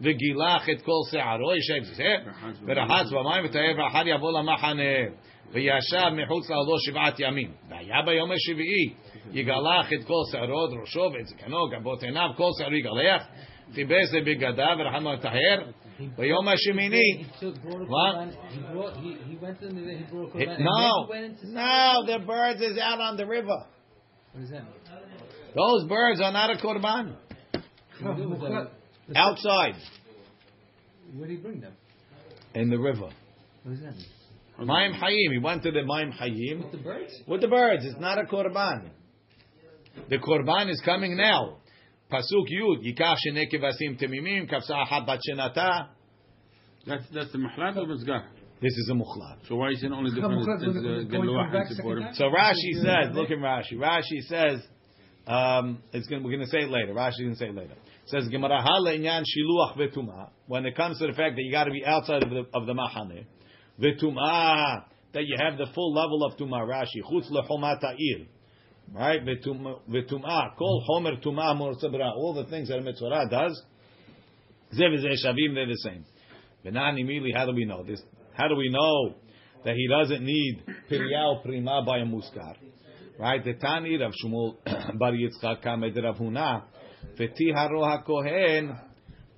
וגילח את כל שערו, ישב זה, ורחץ במים וטהר, ואחר יבוא למחנה, וישב מחוץ לאהלו שבעת ימים. והיה ביום השביעי, יגלח את כל שערו, ראשו ואת זקנו, גבות עיניו, כל שערו יגלח, כיבס לבגדיו, ורחמו לטהר, ביום השמיני, He took brought a What? korban. He brought. He, he went in there. He brought a It- korban. and then no, he went into no, the birds is out on the river. What is that? Those birds are not a korban. What do you do with them? Outside Where did he bring them? in the river. What is that? Maim Hayim. He went to the Maim Hayim With the birds? with the birds. It's not a korban. The korban is coming now. Pasuk Yud. Yikach shnei kevasim temimim kafsa achat bat shenata. That's that's the mahlat or mazgah. This is a muchlat. So why is it only different? Mukhlat It's, when uh, the- when going Geluach back and second Tziporim. time? So Rashi says, look at Rashi. Rashi says, um, it's gonna, we're going to say it later. Rashi's going to say it later. It says Gemara Inyan shiluach vetuma. When it comes to the fact that you got to be outside of the of the mahane, vetuma that you have the full level of tuma. Rashi chutz lechomat ha'ir. Right, vetuma, kol homer tuma mor. All the things that a mitzvah does, zev shavim, they're the same. Benani mili, how do we know this? How do we know that he doesn't need piryao prima by a muskar? Right, the Tani of Shmuel (coughs) Bar Yitzchak Kamed Rav Huna, v'ti haro hakohen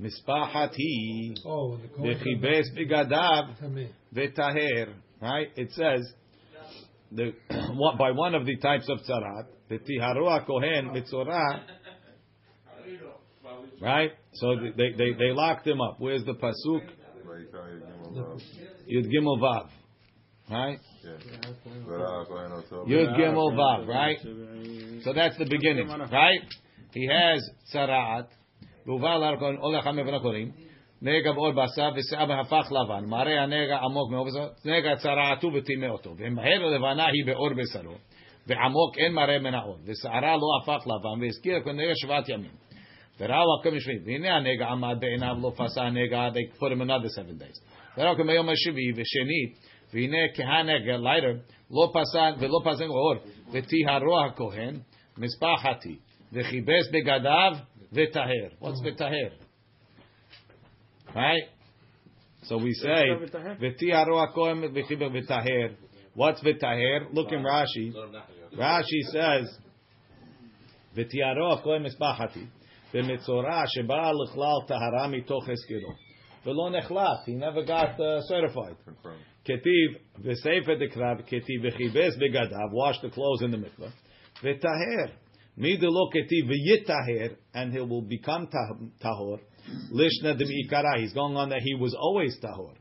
mispachat hi Oh, when the Kohen v'chibes bigadav Tameh. v'taher. Right, it says the (coughs) by one of the types of tzarat, v'ti haro hakohen mitzorah. Right, so they they they locked him up. Where's the pasuk? Right, you can't even give him a- Yud Gimel Vav. Right? Yeah. But, uh, go ahead, also. Yud Gimel Vav, right? So that's the beginning, right? He has tzaraat, והובא לארקון, או לחמי ונקורים, נגע בעול בשר ושיער והפך לבן, מראה הנגע עמוק מאוד, נגע צרעתו וטימא אותו, ומהר הלבנה היא בעור בשרו, ועמוק אין מראה מן העור, ושערה לא הפך לבן, והזכיר כנראה שבעת ימים. וראו הקום יושבים, והנה הנגע עמד בעיניו, לא פסע הנגע, they put him another seven days. וראו כמו ביום השביעי, ושנית, והנה כהנגע, lighter, לא פסע, ולא פסע עור, וטיהרו הכהן, מספחתי, וכיבס בגדיו, וטהר. What's וטהר? Right? So we say, v'tiharu hakohen v'chiber v'taher. What's v'taher? Look in Rashi. Rashi says, v'tiharu hakohen mispachati. V'mitzorah sheba l'chlal tahara mitoch eskiro. V'lo nechlat. He never got uh, certified. Ketiv v'sefer dekrav ketiv v'chibes begadav. Wash the clothes in the mikveh. V'taher. Midelo ketiv v'yitaher. And he will become tahor. Lishna de He's going on that he was always tahor.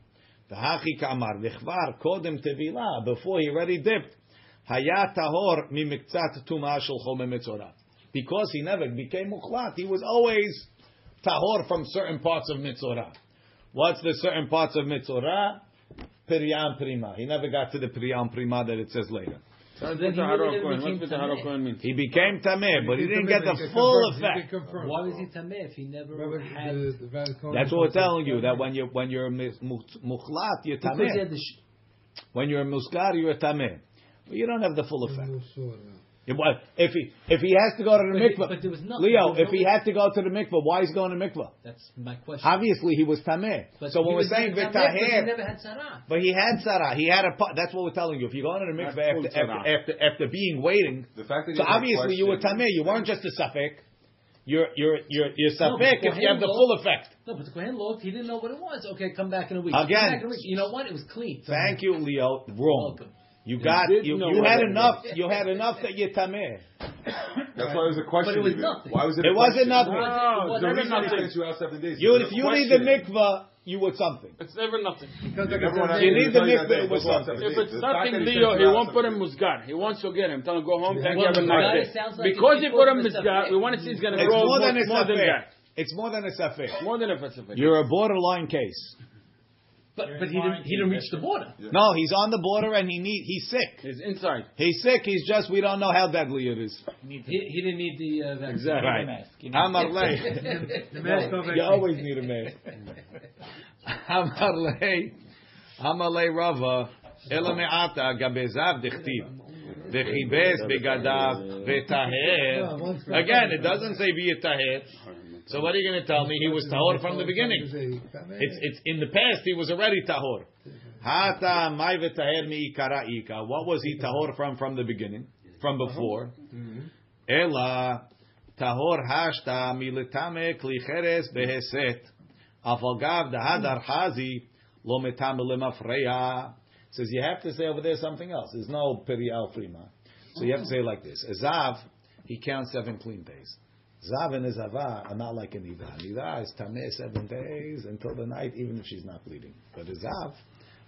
V'hachi kamar v'chvar kodem tevila. Before he already dipped. Haya tahor mimiktzat tumah shel chome mitzorah. Because he never became mukhlat. He was always tahor from certain parts of mitzorah. What's the certain parts of mitzorah? Piryan Prima. He never got to the Piryan Prima that it says later. So then what's he the really Haro never became What's the Haro Tameh. Kohen mean? He became Tameh, but he didn't get the full effect. Why was he tameh if he never had? That's what we're telling you. That when you when you're mis- mukhlat, you're Because tameh. sh- When you're muskar, you're tameh. But you don't have the full effect. Yeah, uh, but If he if he has to go to the But- mikvah, but there was nothing- Leo, there was if he no- had to go to the mikvah, why is he going to mikvah? That's my question. Obviously, he was tameh. But So he when we're saying never tameh he v'taher, never had sarah. but he had sarah, he had a. pa- That's what we're telling you. If you go into the mikvah That's after, after, after after being waiting, The fact that so you have obviously you were question- tameh. You weren't just a safek. You're you're you're you're No, if you have the full effect. No, but the Kohen looked. He didn't know what it was. Okay, come back in a week. Again. Come back in a week. You know what? It was clean. Thank you, Leo. Wrong. Welcome. You got you, you had it was. enough. You had enough that you're tameh. That's why it was a question. But it was nothing. Why was it? It a wasn't question? nothing. No, It it's The never nothing. you out seven days. You if you need the question. mikvah, you would something. It's never nothing. Because everyone has You need the you mikvah, it was something. If days. it's nothing, that he Leo, he won't put seven him days. musgar. He wants to get him. Tell him go home. Thank you. Have a nice day. like Because he put him before musgar, we want to see he's going to grow more than a more that. It's more than a safek. More than a Pacific. You're a borderline case. But but he didn't he didn't reach the border. No, he's on the border and he need he's sick. He's inside. He's sick. He's just we don't know how deadly it is. You need to He, he didn't need the uh, vaccine. Exactly. wear Right. a mask. You need Amar to- lei. mask No, You always need a mask. Amar lei. Amar lei Rava. Ela me'ata gabezav dichtiv. V'chibes begadav v'taher. Again, it doesn't say v'yitaher. So what are you going to tell me? He was tahor from the beginning. It's it's in the past. He was already tahor. Hata. What was he tahor from from the beginning? From before. Ela tahor hashta militame klicheres beheset. Afalgav dahadar hazi lo metame. Says you have to say over there something else. There's no peri al prima. So you have to say like this. Azav, he counts seven clean days. Zav and Azava are not like a Nida. Nida is tameh seven days until the night, even if she's not bleeding. But a Zav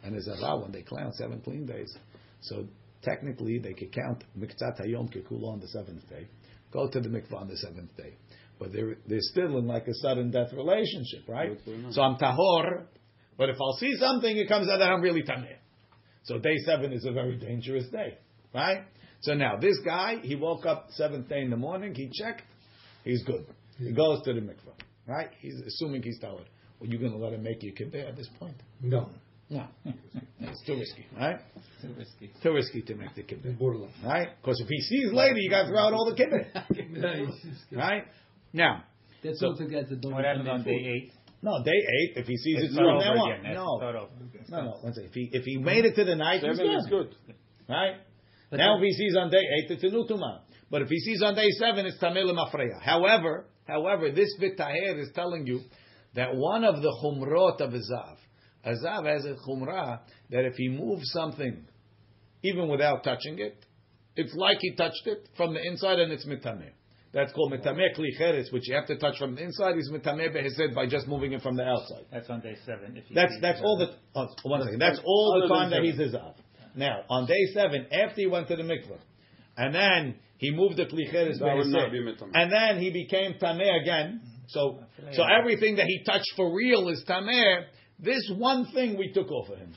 and a Zava, when they count seven clean days, so technically they could count Mikzat Hayom Kekula on the seventh day, go to the mikvah on the seventh day. But they're, they're still in like a sudden death relationship, right? So I'm Tahor, but if I'll see something, it comes out that I'm really Tameh. So day seven is a very dangerous day, right? So now this guy, he woke up seventh day in the morning, he checked, he's good. He goes to the mikvah, right? He's assuming he's Tahor. Well, you going to let him make you kibbeh at this point? No. No. (laughs) (laughs) it's too risky, right? Too risky. Too risky to make the kibbeh, Borderline. right? Because if he sees later, you got to throw out all the kibbeh, (laughs) right? Now, That's So- also guys that don't What eat happens on day food. eight? no, day eight, if he sees It's it from over now again. on, That's no, start over. no, no. One second. If he if he made it to the night, he's Seven is good, good. right? But now, that- if he sees on day eight, it's a new tumah. But if he sees on day seven, it's tamil mafreya. However, however, this vitaher is telling you that one of the chumrot of azav, azav has a chumrah that if he moves something, even without touching it, it's like he touched it from the inside and it's mitameh. That's called mitameh kli cheres, which you have to touch from the inside. Is mitameh behesed by just moving it from the outside. That's on day seven. If you That's see that's all the oh, one second. That's all the Other time that than he's izav. Now on day seven, after he went to the mikvah, and then he moved the klicheres That would not be mitameh. and then he became tameh again. So so everything that he touched for real is tameh. This one thing we took off of him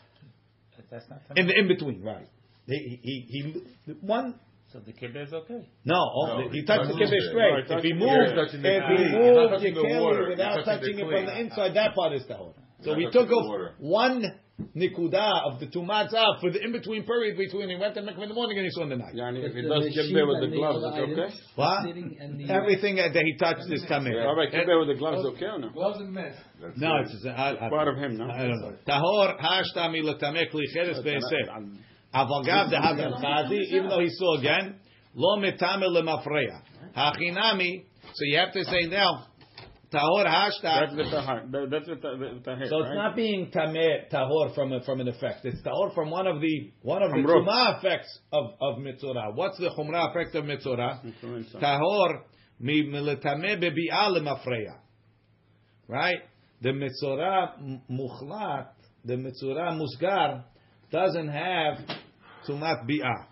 That's not in the in between, right? He he, he, he one. So the kibbeh is okay. No, oh, No, he he touched the touched kibbeh straight. No, if he moved, the if he clay. You're moved, not touching you the can't water. without touching touching the it from the inside. That part is tahor. So we took the off one nikuda of the two matzah for the in between period between he went to mikvah in the morning and he saw in the night. Yani, if he does machine kibbeh with the gloves, it's okay? What? sitting and the- Everything that he touched is tameh. All right, kibbeh with the gloves, okay or no? Gloves and mask. That's No, it. it's I, I, Part of him, no? I don't know. Tahor hashta milatameh klicheres be'eseh. Avagav dehadar chazi, even though he saw again, lo metame lemafreya. Hachinami, so you have to say now, tahor hashta. That's the tahar. that- That's the ta- the tahir, So it's right? not being tameh tahor from a, from an effect. It's tahor from one of the one of the Chumrot. tumah effects of of mitzorah. What's the chumrah effect of mitzorah? Tahor mi miletameh bebi'ah lemafreya. Right? The mitzorah m- muchlat, the mitzorah musgar, doesn't have tumat bi'ah.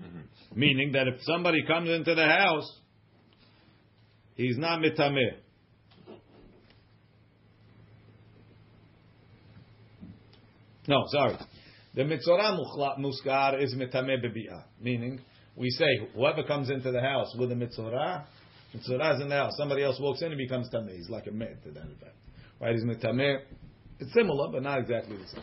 Mm-hmm. Meaning that if somebody comes into the house, he's not mitameh. No, sorry. The mitzorah muchla- muskar is mitame bebi'ah. Meaning, we say, whoever comes into the house with a mitzorah, mitzorah is in the house. Somebody else walks in, and becomes tameh. He's like a med to that effect. Right? He's mitame. It's similar, but not exactly the same.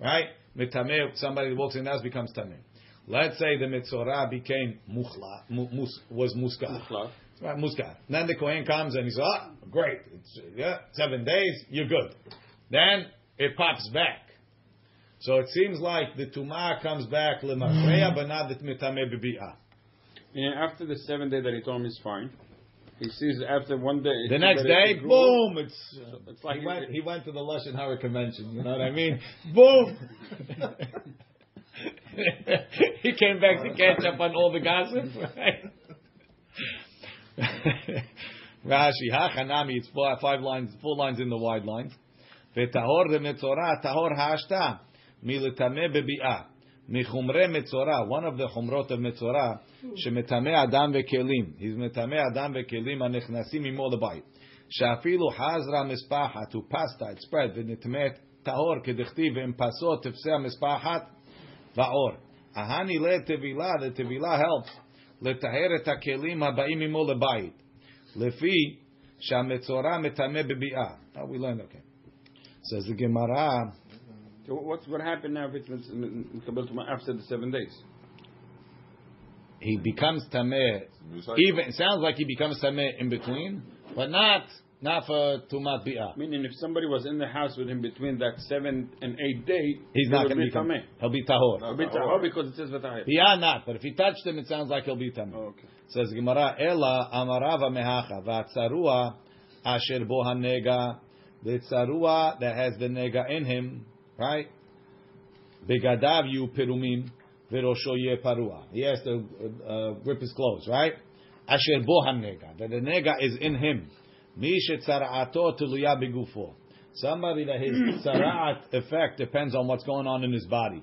Right? Mitame, somebody walks in the house becomes tameh. Let's say the mitzorah became muchla, mu, mus, was muskar. Right, muskar. Then the Kohen comes and he says, ah, great. It's, yeah, seven days, you're good. Then it pops back. So it seems like the tumah comes back lemachreya, but not the mitame bebi'ah. And after the seventh day that he told him is fine, he sees after one day. The next day, it boom! It's, So it's like he went. He went to the Lashon Hara convention. You know what I mean? (laughs) boom! (laughs) he came back to catch up on all the gossip. (laughs) Right? Rashi, hachanami. It's four, five lines, four lines in the wide lines. V'tahor the tahor hashta militame bebi'ah. מחומרי מצורע, one of the חומרות of מצורע, שמטמא אדם וכלים, he's מטמא אדם וכלים הנכנסים עמו לבית, שאפילו חזרה מספחת, הוא פסטה, it spread, ונטמאת טהור, כדכתיב, ואם פסו תפסה המספחת בעור. ההני לטבילה, the טבילה helps, לטהר את הכלים הבאים עמו לבית, לפי שהמצורע מטמא בביאה. Oh, we learned, okay. Says the Gemara, So what's what happened now if it's Mikabel Tumah after the seven days? he becomes tameh. Even it sounds like he becomes tameh in between, but not not for tumat bi'ah. Meaning, if somebody was in the house with him between that seventh and eighth day, He's not going to be become. tameh. He'll be tahor. He'll be tahor because it says v'tahir. Bi'ah not, but if he touched him, it sounds like he'll be tameh. Oh, okay. Says Gemara, Ela amarava mehacha v'atzarua asher bo hanega. The tzarua that has the nega in him, right? Begadav yu perumim v'rosho ye parua. He has to uh, uh, rip his clothes, right? Asher bo hanega. That the nega is in him. Mi shetzara'ato teluya begufo. Somebody that his tzara'at effect depends on what's going on in his body.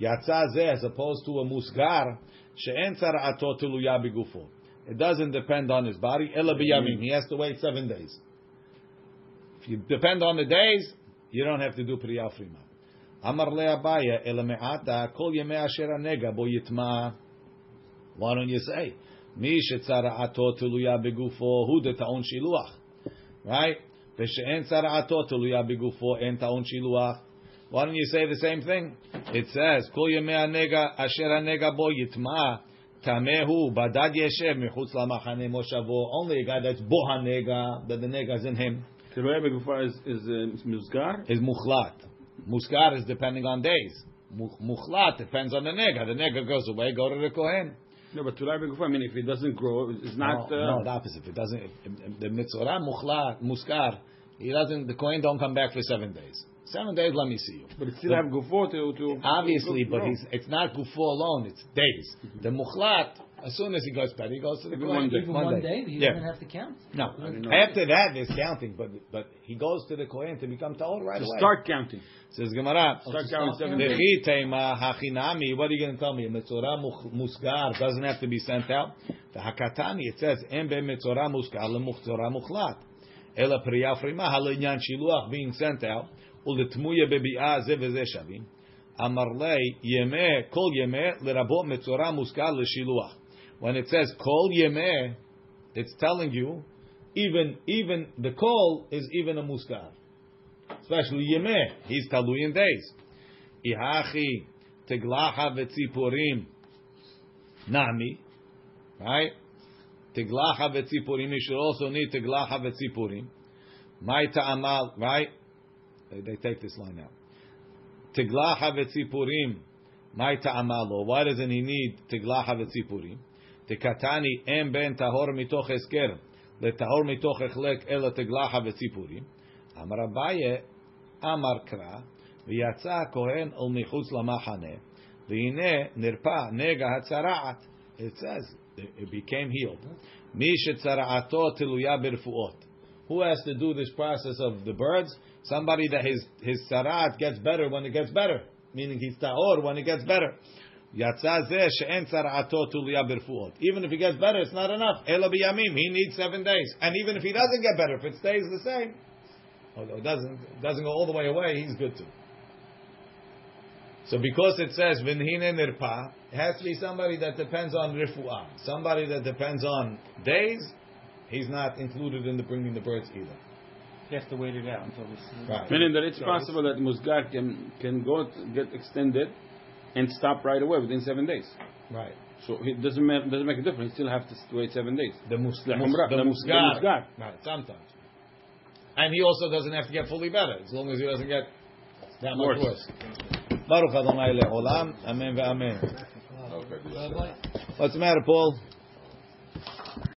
Yatza zeh as opposed to a musgar she'en tzara'ato teluya begufo. It doesn't depend on his body. Ela biyamim. He has to wait seven days. If you depend on the days, you don't have to do priya frima. Amar le Abaya ela kol yemei asher anega bo yitma. Why don't you say? Mi teluya begufo de ta'on shiluach. Right? V'she'en teluya begufo ta'on shiluach. Why don't you say the same thing? It says, Kol yemei anega asher anega bo yitma. Tamehu badad yeshev michutz lamachane moshavo. Only a guy that's bo hanega, that the nega is in him, Teruya Begufa is, is uh, Muzgar. is muchlat. Muskar is depending on days. Mu- Muchlat depends on the nega. The nega goes away, go to the kohen. No, but Teruya Begufa, I mean, if it doesn't grow, it's not. no, uh, no, the opposite. If it doesn't, if, if the mitzora muchlat, muskar, he doesn't. The kohen don't come back for seven days. Seven days, let me see you. But it still have Gufo to. to Obviously, to but grow. he's, it's not gufo alone. It's days. The muchlat, as soon as he goes bed, he goes to the Even kohen. one day. Even one day, you Yeah. don't have to count. No, I didn't know. after that there's counting, but but he goes to the kohen to become taor right To away. start counting. Says Gemara. Start counting seven days. V'chi teima hachinami. What are you going to tell me? Mitzorah much- musgar doesn't have to be sent out. The hakatani it says em be mitzorah musgar lemuchzorah muchlat. Ela priya frima halinyan shiluach being sent out. Uletmuya bebi'ah ze v'ze shavim. Amar lei yemeh kol yemeh lerabot mitzorah musgar leshiluach. When it says kol yemeh, it's telling you even even the kol is even a musgar especially Yemeh. He's talui in days. Ihachi teglacha v'tzipurim nami, right? Teglacha v'tzipurim. You should also need teglacha v'tzipurim. My ta'amal, right? They, they take this line out. Teglacha v'tzipurim. My ta'amalo. Why doesn't he need teglacha v'tzipurim? Tekatani em ben tahor mitoch esker. לתהור מתוך החלק אלא תגלחה וציפורים. אמר אביי, אמר קרא, ויצא הכהן אל מחוץ למחנה, והנה נרפא נגע הצרעת. It says, it became healed. מי שצרעתו תלויה ברפואות. Who has to do this process of the birds? Somebody that his, his tzaraat gets better when it gets better. Meaning he's ta'or when it gets better. Even if he gets better, it's not enough. He needs seven days. And even if he doesn't get better, if it stays the same, although it doesn't, doesn't go all the way away, he's good too. So because it says, Vinhine nirpa, it has to be somebody that depends on rifu'ah. Somebody that depends on days, he's not included in the bringing the birds either. He has to wait it out until this. Right. Meaning that it's so possible it's, that Muzgar can, can go get extended and stop right away within seven days. Right. So it doesn't matter, doesn't make a difference. He still have to wait seven days. The, mus- The mus- humrah, the the- musgar. the musgar. Right, sometimes. And he also doesn't have to get fully better, as long as he doesn't get that much Worse. worse. Baruch Adonai le'olam, amen ve'amen. Okay, What's the matter, Paul?